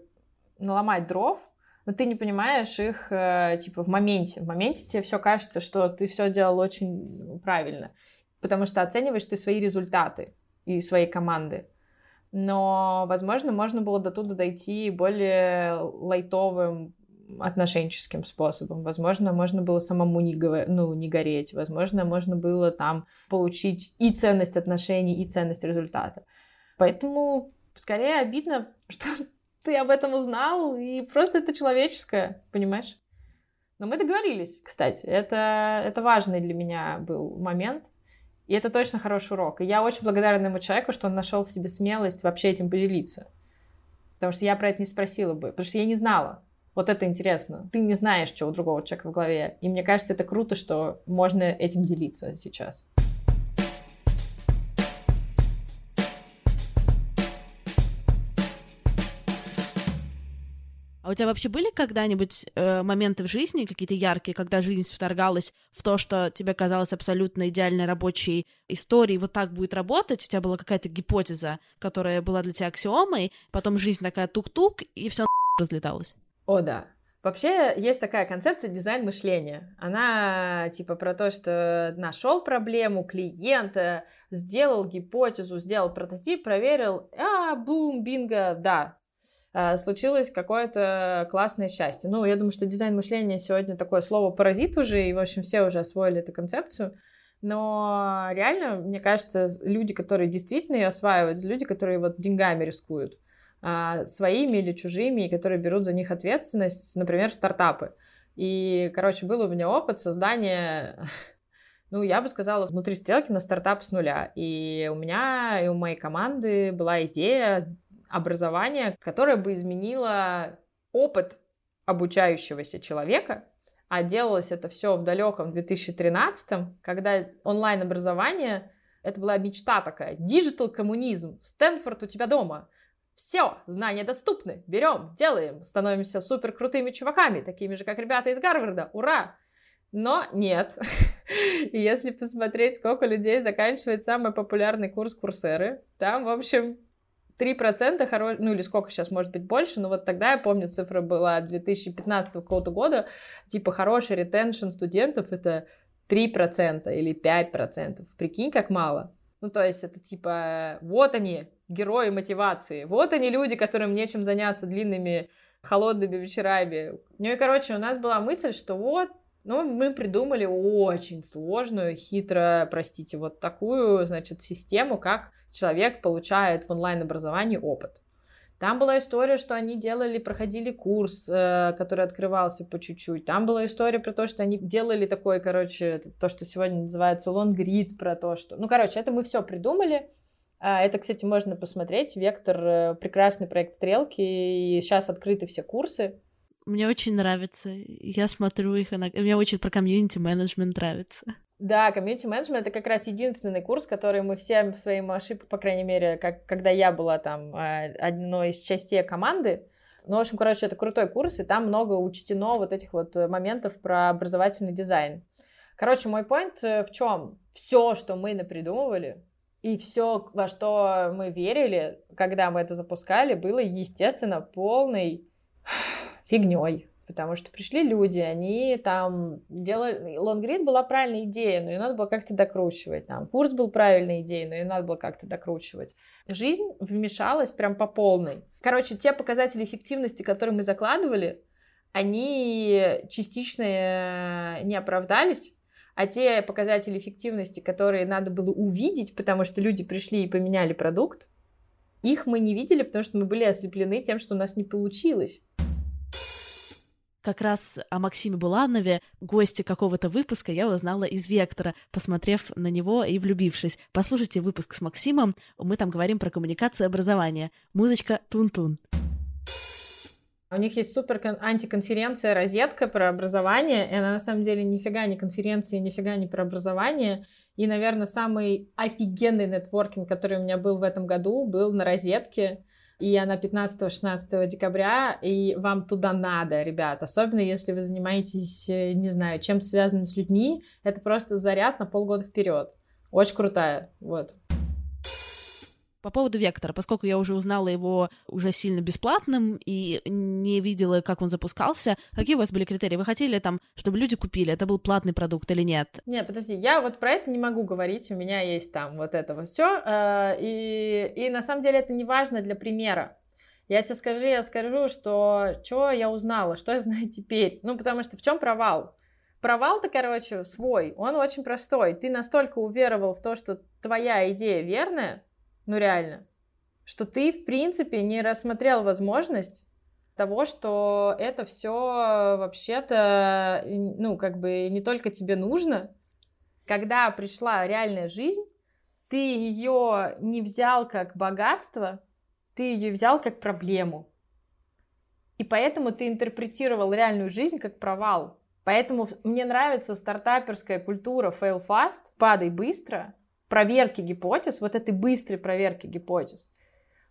наломать дров, но ты не понимаешь их, э, типа, в моменте. В моменте тебе все кажется, что ты все делал очень правильно, потому что оцениваешь ты свои результаты и своей команды. Но, возможно, можно было до туда дойти более лайтовым отношенческим способом. Возможно, можно было самому не, говор... ну, не гореть. Возможно, можно было там получить и ценность отношений, и ценность результата. Поэтому скорее обидно, что ты об этом узнал, и просто это человеческое, понимаешь? Но мы договорились, кстати. Это, это важный для меня был момент. И это точно хороший урок. И я очень благодарна ему человеку, что он нашел в себе смелость вообще этим поделиться. Потому что я про это не спросила бы. Потому что я не знала. Вот это интересно. Ты не знаешь, что у другого человека в голове. И мне кажется, это круто, что можно этим делиться сейчас. А у тебя вообще были когда-нибудь э, моменты в жизни, какие-то яркие, когда жизнь вторгалась в то, что тебе казалось абсолютно идеальной рабочей историей, вот так будет работать, у тебя была какая-то гипотеза, которая была для тебя аксиомой, потом жизнь такая тук-тук, и все разлеталось? О, да. Вообще есть такая концепция дизайн мышления. Она типа про то, что нашел проблему клиента, сделал гипотезу, сделал прототип, проверил, а, бум, бинго, да, случилось какое-то классное счастье. Ну, я думаю, что дизайн мышления сегодня такое слово паразит уже, и, в общем, все уже освоили эту концепцию. Но реально, мне кажется, люди, которые действительно ее осваивают, люди, которые вот деньгами рискуют, а, своими или чужими, и которые берут за них ответственность, например, стартапы. И, короче, был у меня опыт создания ну, я бы сказала, внутри стрелки на стартап с нуля. И у меня, и у моей команды была идея образование, которое бы изменило опыт обучающегося человека, а делалось это все в далеком 2013, когда онлайн-образование, это была мечта такая, digital коммунизм, Стэнфорд у тебя дома, все, знания доступны, берем, делаем, становимся супер крутыми чуваками, такими же, как ребята из Гарварда, ура! Но нет. Если посмотреть, сколько людей заканчивает самый популярный курс Курсеры, там, в общем, 3% хорош... ну или сколько сейчас может быть больше, но вот тогда я помню, цифра была 2015 какого-то года, типа хороший ретеншн студентов это 3% или 5%. Прикинь, как мало. Ну, то есть это типа, вот они, герои мотивации, вот они люди, которым нечем заняться длинными холодными вечерами. Ну и, короче, у нас была мысль, что вот, ну, мы придумали очень сложную, хитро, простите, вот такую, значит, систему, как человек получает в онлайн-образовании опыт. Там была история, что они делали, проходили курс, э, который открывался по чуть-чуть. Там была история про то, что они делали такой, короче, то, что сегодня называется лонгрид, про то, что... Ну, короче, это мы все придумали, А, это, кстати, можно посмотреть. Вектор э, — прекрасный проект «Стрелки», и сейчас открыты все курсы. Мне очень нравится. Я смотрю их иногда. Мне очень про комьюнити-менеджмент нравится. Да, комьюнити-менеджмент — это как раз единственный курс, который мы всем своим ошибкам, по крайней мере, как, когда я была там а, одной из частей команды, ну, в общем, короче, это крутой курс, и там много учтено вот этих вот моментов про образовательный дизайн. Короче, мой point э, в чем? Все, что мы напридумывали, и все, во что мы верили, когда мы это запускали, было, естественно, полной фигней. Потому что пришли люди, они там делали... Лонгрид была правильная идея, но ее надо было как-то докручивать. Там курс был правильной идеей, но ее надо было как-то докручивать. Жизнь вмешалась прям по полной. Короче, те показатели эффективности, которые мы закладывали, они частично э, не оправдались, а те показатели эффективности, которые надо было увидеть, потому что люди пришли и поменяли продукт, их мы не видели, потому что мы были ослеплены тем, что у нас не получилось. Как раз о Максиме Буланове, гости какого-то выпуска, я узнала из Вектора, посмотрев на него и влюбившись. Послушайте выпуск с Максимом, мы там говорим про коммуникацию и образование. Музычка тун-тун. У них есть супер антиконференция «Розетка» про образование, и она на самом деле нифига не конференция, нифига не про образование. И, наверное, самый офигенный нетворкинг, который у меня был в этом году, был на «Розетке». И она 15-16 декабря, и вам туда надо, ребят. Особенно если вы занимаетесь, э, не знаю, чем-то связанным с людьми. Это просто заряд на полгода вперед. Очень крутая, вот. По поводу Вектора, поскольку я уже узнала его уже сильно бесплатным и не видела, как он запускался, какие у вас были критерии? Вы хотели там, чтобы люди купили, это был платный продукт или нет? Нет, подожди, я вот про это не могу говорить, у меня есть там вот это все, э, и, и на самом деле это не важно для примера. Я тебе скажу, я скажу, что что я узнала, что я знаю теперь. Ну, потому что в чем провал? Провал-то, короче, свой, он очень простой. Ты настолько уверовал в то, что твоя идея верная, ну реально, что ты, в принципе, не рассмотрел возможность того, что это все вообще-то, ну, как бы не только тебе нужно. Когда пришла реальная жизнь, ты ее не взял как богатство, ты ее взял как проблему. И поэтому ты интерпретировал реальную жизнь как провал. Поэтому мне нравится стартаперская культура fail fast, падай быстро, проверки гипотез, вот этой быстрой проверки гипотез,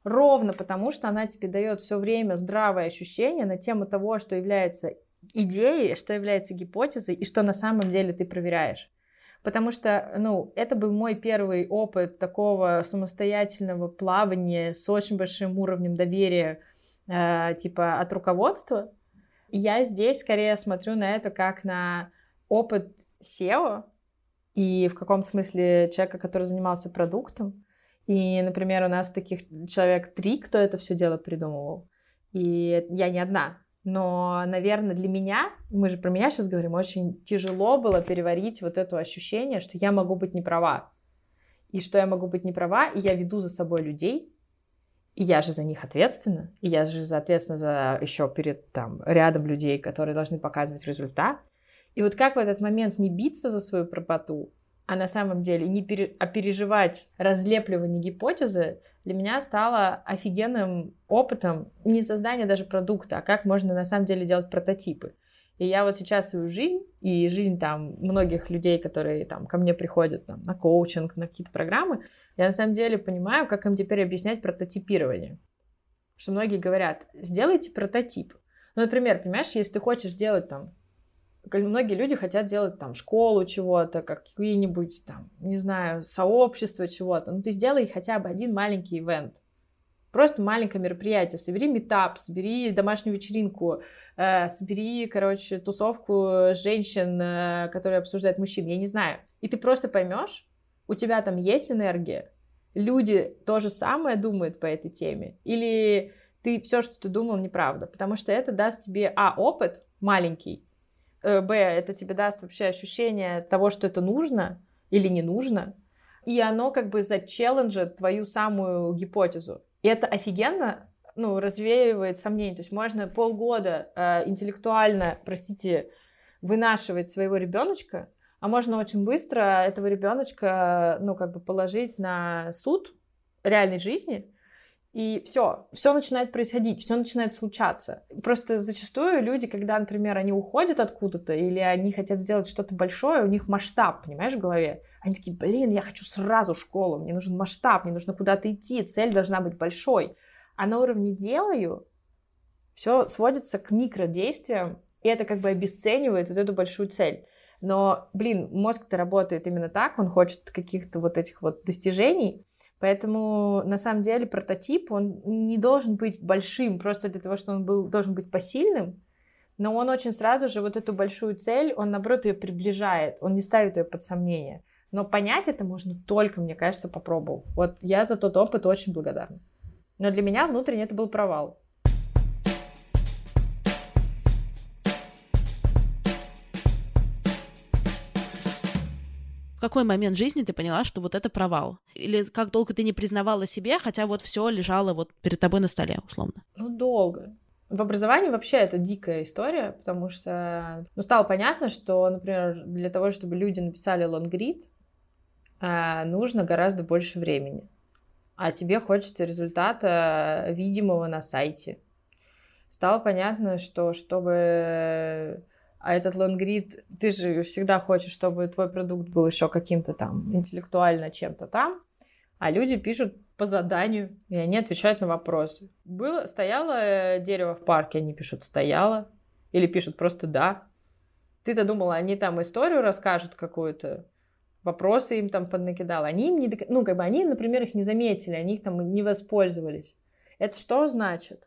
ровно потому, что она тебе дает все время здравое ощущение на тему того, что является идеей, что является гипотезой и что на самом деле ты проверяешь. Потому что, ну, это был мой первый опыт такого самостоятельного плавания с очень большим уровнем доверия, э, типа, от руководства. И я здесь скорее смотрю на это как на опыт SEO, и в каком-то смысле человека, который занимался продуктом. И, например, у нас таких человек три, кто это все дело придумывал. И я не одна. Но, наверное, для меня, мы же про меня сейчас говорим, очень тяжело было переварить вот это ощущение, что я могу быть не права. И что я могу быть не права, и я веду за собой людей, и я же за них ответственна, и я же, соответственно, за еще перед там рядом людей, которые должны показывать результат. И вот как в этот момент не биться за свою правоту, а на самом деле не пере... а переживать разлепливание гипотезы для меня стало офигенным опытом не создания даже продукта, а как можно на самом деле делать прототипы. И я вот сейчас свою жизнь и жизнь там многих людей, которые там ко мне приходят там, на коучинг, на какие-то программы, я на самом деле понимаю, как им теперь объяснять прототипирование. Что многие говорят, сделайте прототип. Ну, например, понимаешь, если ты хочешь сделать там многие люди хотят делать там школу чего-то, какие-нибудь там, не знаю, сообщество чего-то. Ну, ты сделай хотя бы один маленький ивент. Просто маленькое мероприятие. Собери метап, собери домашнюю вечеринку, э, собери, короче, тусовку женщин, э, которые обсуждают мужчин. Я не знаю. И ты просто поймешь, у тебя там есть энергия, люди то же самое думают по этой теме, или ты все, что ты думал, неправда. Потому что это даст тебе, а, опыт маленький, б, это тебе даст вообще ощущение того, что это нужно или не нужно, и оно как бы зачелленджит твою самую гипотезу. И это офигенно, ну, развеивает сомнения. То есть можно полгода э, интеллектуально, простите, вынашивать своего ребеночка, а можно очень быстро этого ребеночка, ну, как бы положить на суд реальной жизни, и все, все начинает происходить, все начинает случаться. Просто зачастую люди, когда, например, они уходят откуда-то, или они хотят сделать что-то большое, у них масштаб, понимаешь, в голове. Они такие, блин, я хочу сразу школу, мне нужен масштаб, мне нужно куда-то идти, цель должна быть большой. А на уровне делаю все сводится к микродействиям, и это как бы обесценивает вот эту большую цель. Но, блин, мозг-то работает именно так, он хочет каких-то вот этих вот достижений, Поэтому, на самом деле, прототип, он не должен быть большим просто для того, что он был, должен быть посильным, но он очень сразу же вот эту большую цель, он, наоборот, ее приближает, он не ставит ее под сомнение. Но понять это можно только, мне кажется, попробовав. Вот я за тот опыт очень благодарна. Но для меня внутренне это был провал. Какой момент жизни ты поняла, что вот это провал? Или как долго ты не признавала себе, хотя вот все лежало вот перед тобой на столе, условно? Ну, долго. В образовании вообще это дикая история, потому что ну, стало понятно, что, например, для того, чтобы люди написали лонгрид, э, нужно гораздо больше времени. А тебе хочется результата видимого на сайте. Стало понятно, что чтобы а этот лонгрид, ты же всегда хочешь, чтобы твой продукт был еще каким-то там интеллектуально чем-то там, а люди пишут по заданию, и они отвечают на вопросы. Было, стояло э, дерево в парке, они пишут «стояло», или пишут просто «да». Ты-то думала, они там историю расскажут какую-то, вопросы им там поднакидал. Они им не, ну, как бы они, например, их не заметили, они их там не воспользовались. Это что значит?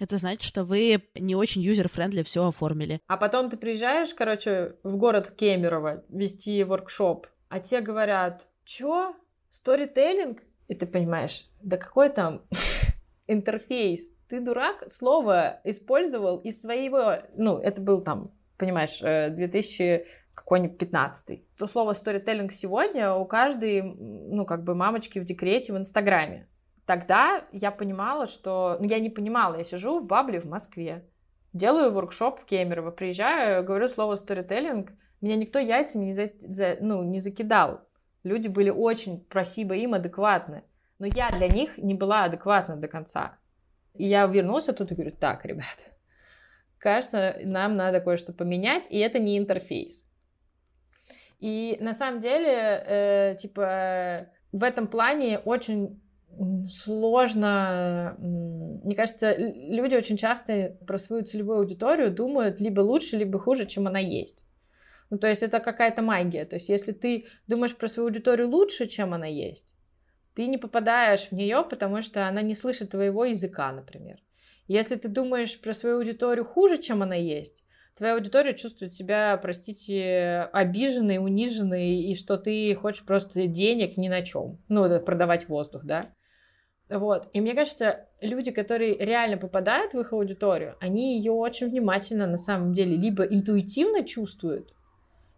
Это значит, что вы не очень user-friendly все оформили. А потом ты приезжаешь, короче, в город Кемерово вести воркшоп, а те говорят, чё, сторителлинг? И ты понимаешь, да какой там интерфейс? Ты дурак, слово использовал из своего, ну, это был там, понимаешь, 2000 э, какой-нибудь 15 То слово сторителлинг сегодня у каждой, ну, как бы мамочки в декрете в Инстаграме. Тогда я понимала, что... Ну, я не понимала, я сижу в Бабле в Москве, делаю воркшоп в Кемерово, приезжаю, говорю слово сторителлинг, меня никто яйцами не, за, за, ну, не закидал. Люди были очень, спасибо им, адекватны. Но я для них не была адекватна до конца. И я вернулся тут и говорю, так, ребят, кажется, нам надо кое-что поменять, и это не интерфейс. И на самом деле, э, типа, в этом плане очень сложно. Мне кажется, люди очень часто про свою целевую аудиторию думают либо лучше, либо хуже, чем она есть. Ну, то есть это какая-то магия. То есть если ты думаешь про свою аудиторию лучше, чем она есть, ты не попадаешь в нее, потому что она не слышит твоего языка, например. Если ты думаешь про свою аудиторию хуже, чем она есть, твоя аудитория чувствует себя, простите, обиженной, униженной, и что ты хочешь просто денег ни на чем. Ну, продавать воздух, да. Вот. И мне кажется, люди, которые реально попадают в их аудиторию, они ее очень внимательно на самом деле либо интуитивно чувствуют,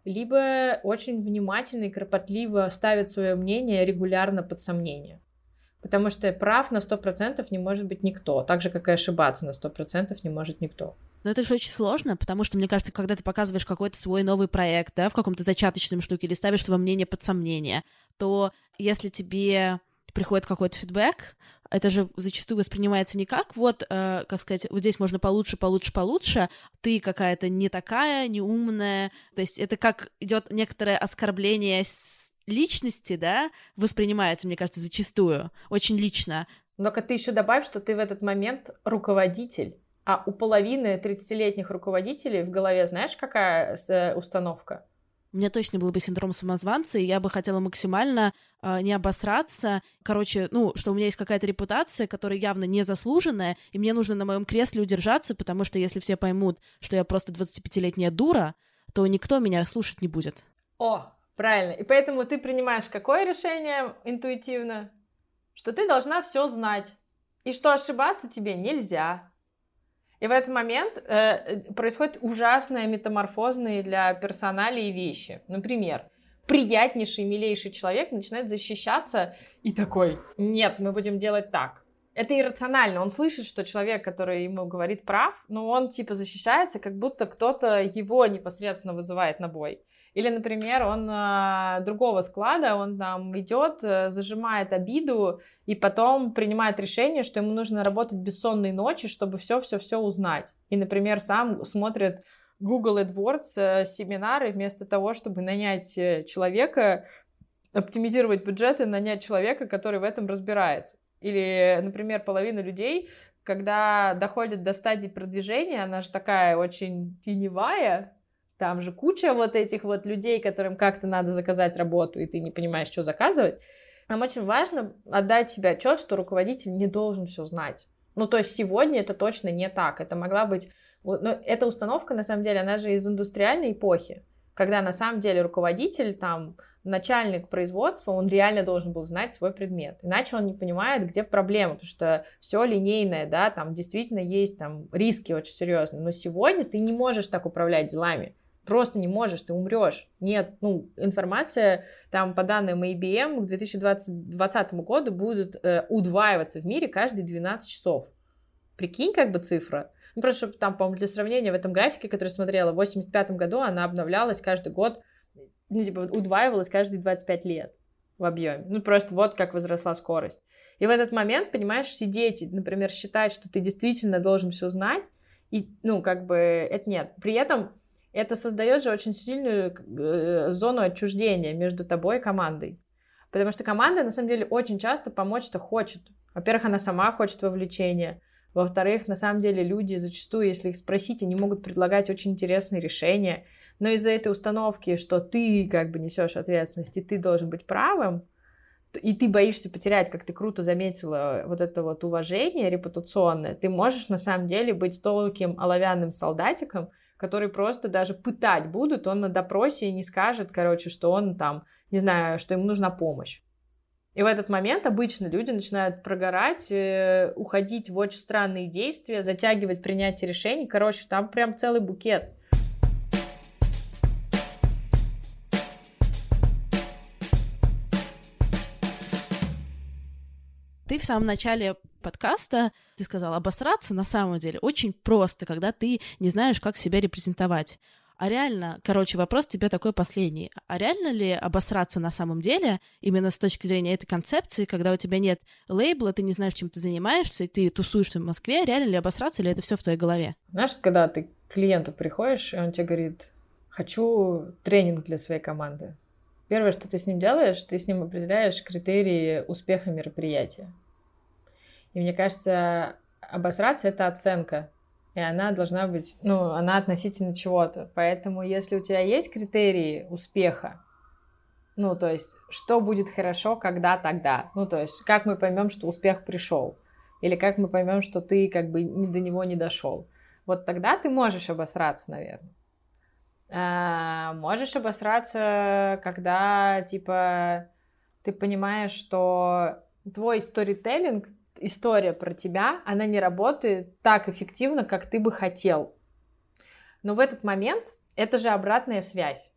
либо очень внимательно и кропотливо ставят свое мнение регулярно под сомнение. Потому что прав на 100% не может быть никто, так же, как и ошибаться на 100% не может никто. Но это же очень сложно, потому что, мне кажется, когда ты показываешь какой-то свой новый проект, да, в каком-то зачаточном штуке, или ставишь свое мнение под сомнение, то если тебе приходит какой-то фидбэк, это же зачастую воспринимается не как вот, э, как сказать, вот здесь можно получше, получше, получше, ты какая-то не такая, не умная, то есть это как идет некоторое оскорбление личности, да, воспринимается, мне кажется, зачастую, очень лично. Но-ка ты еще добавь, что ты в этот момент руководитель. А у половины 30-летних руководителей в голове знаешь, какая э, установка? У меня точно был бы синдром самозванца, и я бы хотела максимально э, не обосраться. Короче, ну, что у меня есть какая-то репутация, которая явно не заслуженная, и мне нужно на моем кресле удержаться, потому что если все поймут, что я просто 25-летняя дура, то никто меня слушать не будет. О, правильно. И поэтому ты принимаешь какое решение интуитивно? Что ты должна все знать. И что ошибаться тебе нельзя. И в этот момент э, происходят ужасные метаморфозные для персоналей вещи. Например, приятнейший, милейший человек начинает защищаться и такой, нет, мы будем делать так. это иррационально. Он слышит, что человек, который ему говорит прав, но он типа защищается, как будто кто-то его непосредственно вызывает на бой. Или, например, он э, другого склада, он там идет, э, зажимает обиду и потом принимает решение, что ему нужно работать бессонные ночи, чтобы все-все-все узнать. И, например, сам смотрит Google AdWords э, семинары вместо того, чтобы нанять э, человека, оптимизировать бюджеты, нанять человека, который в этом разбирается. Или, например, половина людей, когда доходят до стадии продвижения, она же такая очень теневая, там же куча вот этих вот людей, которым как-то надо заказать работу, и ты не понимаешь, что заказывать. Нам очень важно отдать себе отчет, что руководитель не должен все знать. Ну, то есть сегодня это точно не так. Это могла быть... Но эта установка, на самом деле, она же из индустриальной эпохи, когда на самом деле руководитель там начальник производства, он реально должен был знать свой предмет. Иначе он не понимает, где проблема, потому что все линейное, да, там действительно есть там риски очень серьезные. Но сегодня ты не можешь так управлять делами. Просто не можешь, ты умрешь. Нет, ну, информация там по данным IBM к 2020 году будет э, удваиваться в мире каждые 12 часов. Прикинь, как бы цифра. Ну, просто чтобы там, по-моему, для сравнения, в этом графике, который смотрела, в 85 году она обновлялась каждый год ну, типа, удваивалась каждые 25 лет в объеме. Ну, просто вот как возросла скорость. И в этот момент, понимаешь, сидеть, например, считать, что ты действительно должен все знать, и, ну, как бы, это нет. При этом это создает же очень сильную э, зону отчуждения между тобой и командой. Потому что команда, на самом деле, очень часто помочь-то хочет. Во-первых, она сама хочет вовлечения. Во-вторых, на самом деле, люди зачастую, если их спросить, они могут предлагать очень интересные решения но из-за этой установки, что ты как бы несешь ответственность, и ты должен быть правым, и ты боишься потерять, как ты круто заметила, вот это вот уважение репутационное, ты можешь на самом деле быть толким оловянным солдатиком, который просто даже пытать будут, он на допросе не скажет, короче, что он там, не знаю, что ему нужна помощь. И в этот момент обычно люди начинают прогорать, э, уходить в очень странные действия, затягивать принятие решений. Короче, там прям целый букет. Ты в самом начале подкаста, ты сказал, обосраться на самом деле очень просто, когда ты не знаешь, как себя репрезентовать. А реально, короче, вопрос тебе такой последний. А реально ли обосраться на самом деле, именно с точки зрения этой концепции, когда у тебя нет лейбла, ты не знаешь, чем ты занимаешься, и ты тусуешься в Москве, реально ли обосраться, или это все в твоей голове? Знаешь, когда ты к клиенту приходишь, и он тебе говорит, хочу тренинг для своей команды. Первое, что ты с ним делаешь, ты с ним определяешь критерии успеха мероприятия. И мне кажется, обосраться — это оценка. И она должна быть, ну, она относительно чего-то. Поэтому если у тебя есть критерии успеха, ну, то есть, что будет хорошо, когда, тогда. Ну, то есть, как мы поймем, что успех пришел. Или как мы поймем, что ты как бы до него не дошел. Вот тогда ты можешь обосраться, наверное. А, можешь обосраться, когда, типа, ты понимаешь, что твой сторителлинг история про тебя, она не работает так эффективно, как ты бы хотел. Но в этот момент это же обратная связь.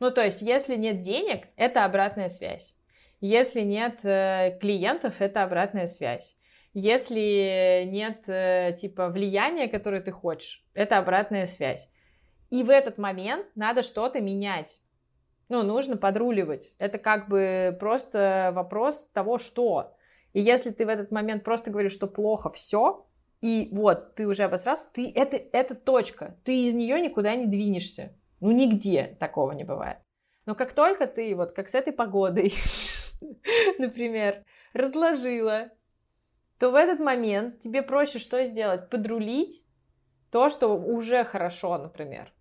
Ну, то есть, если нет денег, это обратная связь. Если нет э, клиентов, это обратная связь. Если нет, э, типа, влияния, которое ты хочешь, это обратная связь. И в этот момент надо что-то менять. Ну, нужно подруливать. Это как бы просто вопрос того, что. И если ты в этот момент просто говоришь, что плохо все, и вот ты уже обосрался, ты это, это точка, ты из нее никуда не двинешься. Ну, нигде такого не бывает. Но как только ты, вот как с этой погодой, например, разложила, то в этот момент тебе проще что сделать? Подрулить то, что уже хорошо, например.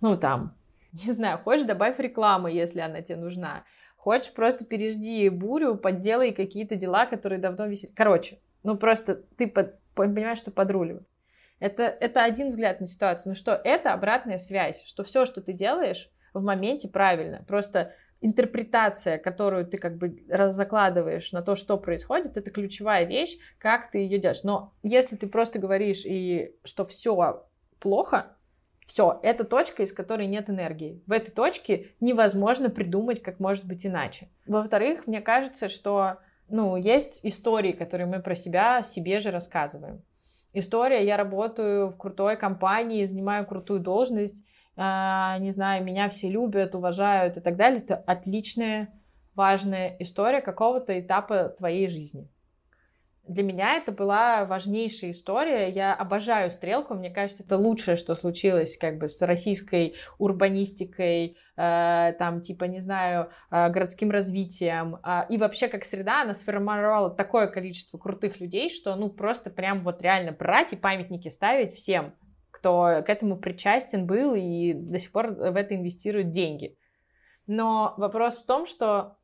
Ну, там, не знаю, хочешь, добавь рекламы, если она тебе нужна. Хочешь, просто пережди бурю, подделай какие-то дела, которые давно висят. Короче, ну просто ты под, понимаешь, что подруливать. Это, это один взгляд на ситуацию. Ну что, это обратная связь, что все, что ты делаешь в моменте правильно. Просто интерпретация, которую ты как бы закладываешь на то, что происходит, это ключевая вещь, как ты ее делаешь. Но если ты просто говоришь и что все плохо, все, это точка, из которой нет энергии. В этой точке невозможно придумать, как может быть иначе. Во-вторых, мне кажется, что ну, есть истории, которые мы про себя себе же рассказываем. История, я работаю в крутой компании, занимаю крутую должность, э, не знаю, меня все любят, уважают и так далее. Это отличная, важная история какого-то этапа твоей жизни для меня это была важнейшая история. Я обожаю стрелку. Мне кажется, это лучшее, что случилось как бы с российской урбанистикой, э, там, типа, не знаю, э, городским развитием. Э, и вообще, как среда, она сформировала такое количество крутых людей, что, ну, просто прям вот реально брать и памятники ставить всем, кто к этому причастен был и до сих пор в это инвестирует деньги. Но вопрос в том, что,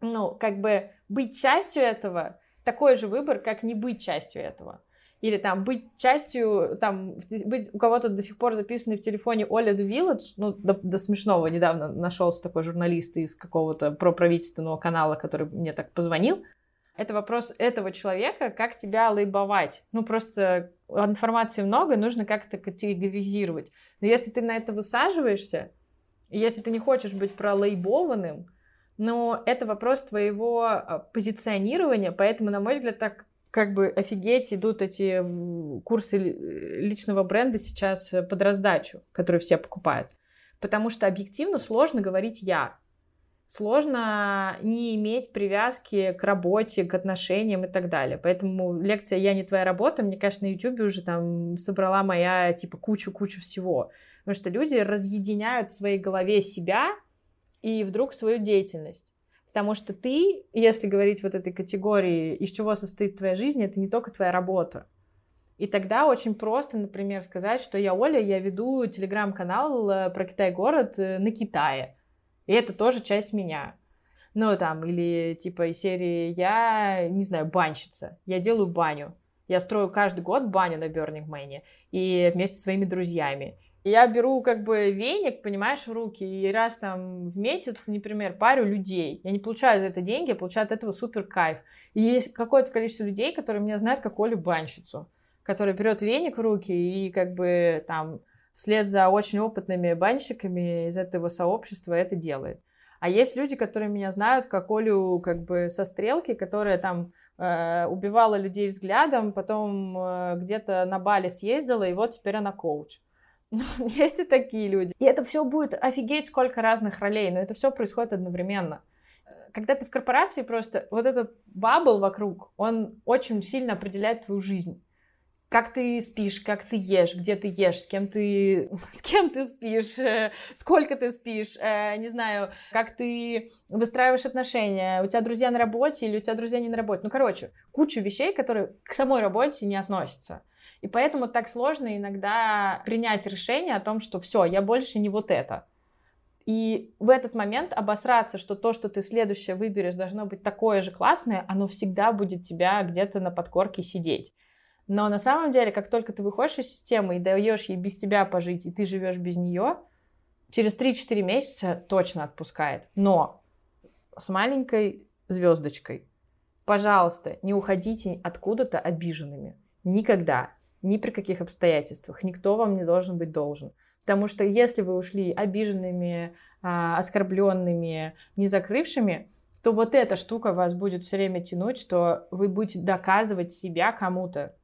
ну, как бы быть частью этого такой же выбор, как не быть частью этого. Или там быть частью, там, быть у кого-то до сих пор записанный в телефоне Оля The Village, ну, до, до смешного, недавно нашелся такой журналист из какого-то проправительственного канала, который мне так позвонил. Это вопрос этого человека, как тебя лейбовать. Ну, просто информации много, нужно как-то категоризировать. Но если ты на это высаживаешься, если ты не хочешь быть пролейбованным, но это вопрос твоего а, позиционирования, поэтому, на мой взгляд, так как бы офигеть идут эти курсы личного бренда сейчас э, под раздачу, которые все покупают. Потому что объективно сложно говорить «я». Сложно не иметь привязки к работе, к отношениям и так далее. Поэтому лекция «Я не твоя работа», мне, кажется, на YouTube уже там собрала моя, типа, кучу-кучу всего. Потому что люди разъединяют в своей голове себя и вдруг свою деятельность. Потому что ты, если говорить вот этой категории, из чего состоит твоя жизнь, это не только твоя работа. И тогда очень просто, например, сказать, что я Оля, я веду телеграм-канал э, про Китай-город э, на Китае. И это тоже часть меня. Ну, там, или типа из серии «Я, не знаю, банщица, я делаю баню». Я строю каждый год баню на Burning Man и вместе со своими друзьями. Я беру как бы веник, понимаешь, в руки, и раз там в месяц, например, парю людей. Я не получаю за это деньги, я получаю от этого супер кайф. И есть какое-то количество людей, которые меня знают как Олю Банщицу, которая берет веник в руки и как бы там вслед за очень опытными банщиками из этого сообщества это делает. А есть люди, которые меня знают как Олю как бы со стрелки, которая там э, убивала людей взглядом, потом э, где-то на Бали съездила, и вот теперь она коуч. Есть и такие люди. И это все будет офигеть сколько разных ролей, но это все происходит одновременно. Когда ты в корпорации просто, вот этот бабл вокруг, он очень сильно определяет твою жизнь. Как ты спишь, как ты ешь, где ты ешь, с кем ты, с кем ты спишь, э, сколько ты спишь, э, не знаю, как ты выстраиваешь отношения, у тебя друзья на работе или у тебя друзья не на работе. Ну, короче, кучу вещей, которые к самой работе не относятся. И поэтому так сложно иногда принять решение о том, что все, я больше не вот это. И в этот момент обосраться, что то, что ты следующее выберешь, должно быть такое же классное, оно всегда будет тебя где-то на подкорке сидеть. Но на самом деле, как только ты выходишь из системы и даешь ей без тебя пожить, и ты живешь без нее, через 3-4 месяца точно отпускает. Но с маленькой звездочкой. Пожалуйста, не уходите откуда-то обиженными. Никогда ни при каких обстоятельствах. Никто вам не должен быть должен. Потому что если вы ушли обиженными, а, оскорбленными, не закрывшими, то вот эта штука вас будет все время тянуть, что вы будете доказывать себя кому-то.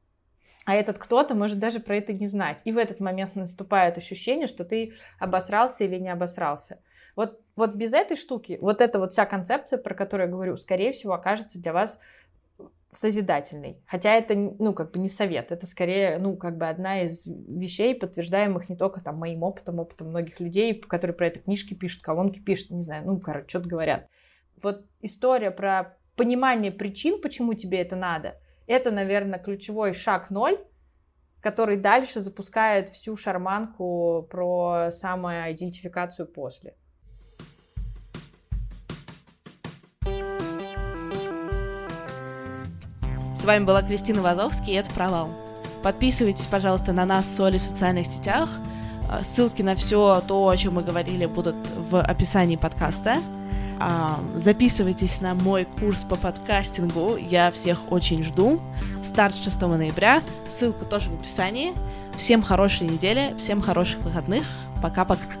А этот кто-то может даже про это не знать. И в этот момент наступает ощущение, что ты обосрался или не обосрался. Вот, вот без этой штуки, вот эта вот вся концепция, про которую я говорю, скорее всего, окажется для вас созидательный. Хотя это, ну, как бы не совет, это скорее, ну, как бы одна из вещей, подтверждаемых не только там моим опытом, опытом многих людей, которые про это книжки пишут, колонки пишут, не знаю, ну, короче, что-то говорят. Вот история про понимание причин, почему тебе это надо, это, наверное, ключевой шаг ноль, который дальше запускает всю шарманку про самоидентификацию после. С вами была Кристина Вазовский, и это «Провал». Подписывайтесь, пожалуйста, на нас с Олей в социальных сетях. А, ссылки на все то, о чем мы говорили, будут в описании подкаста. А, записывайтесь на мой курс по подкастингу. Я всех очень жду. Старт 6 ноября. Ссылка тоже в описании. Всем хорошей недели, всем хороших выходных. Пока-пока.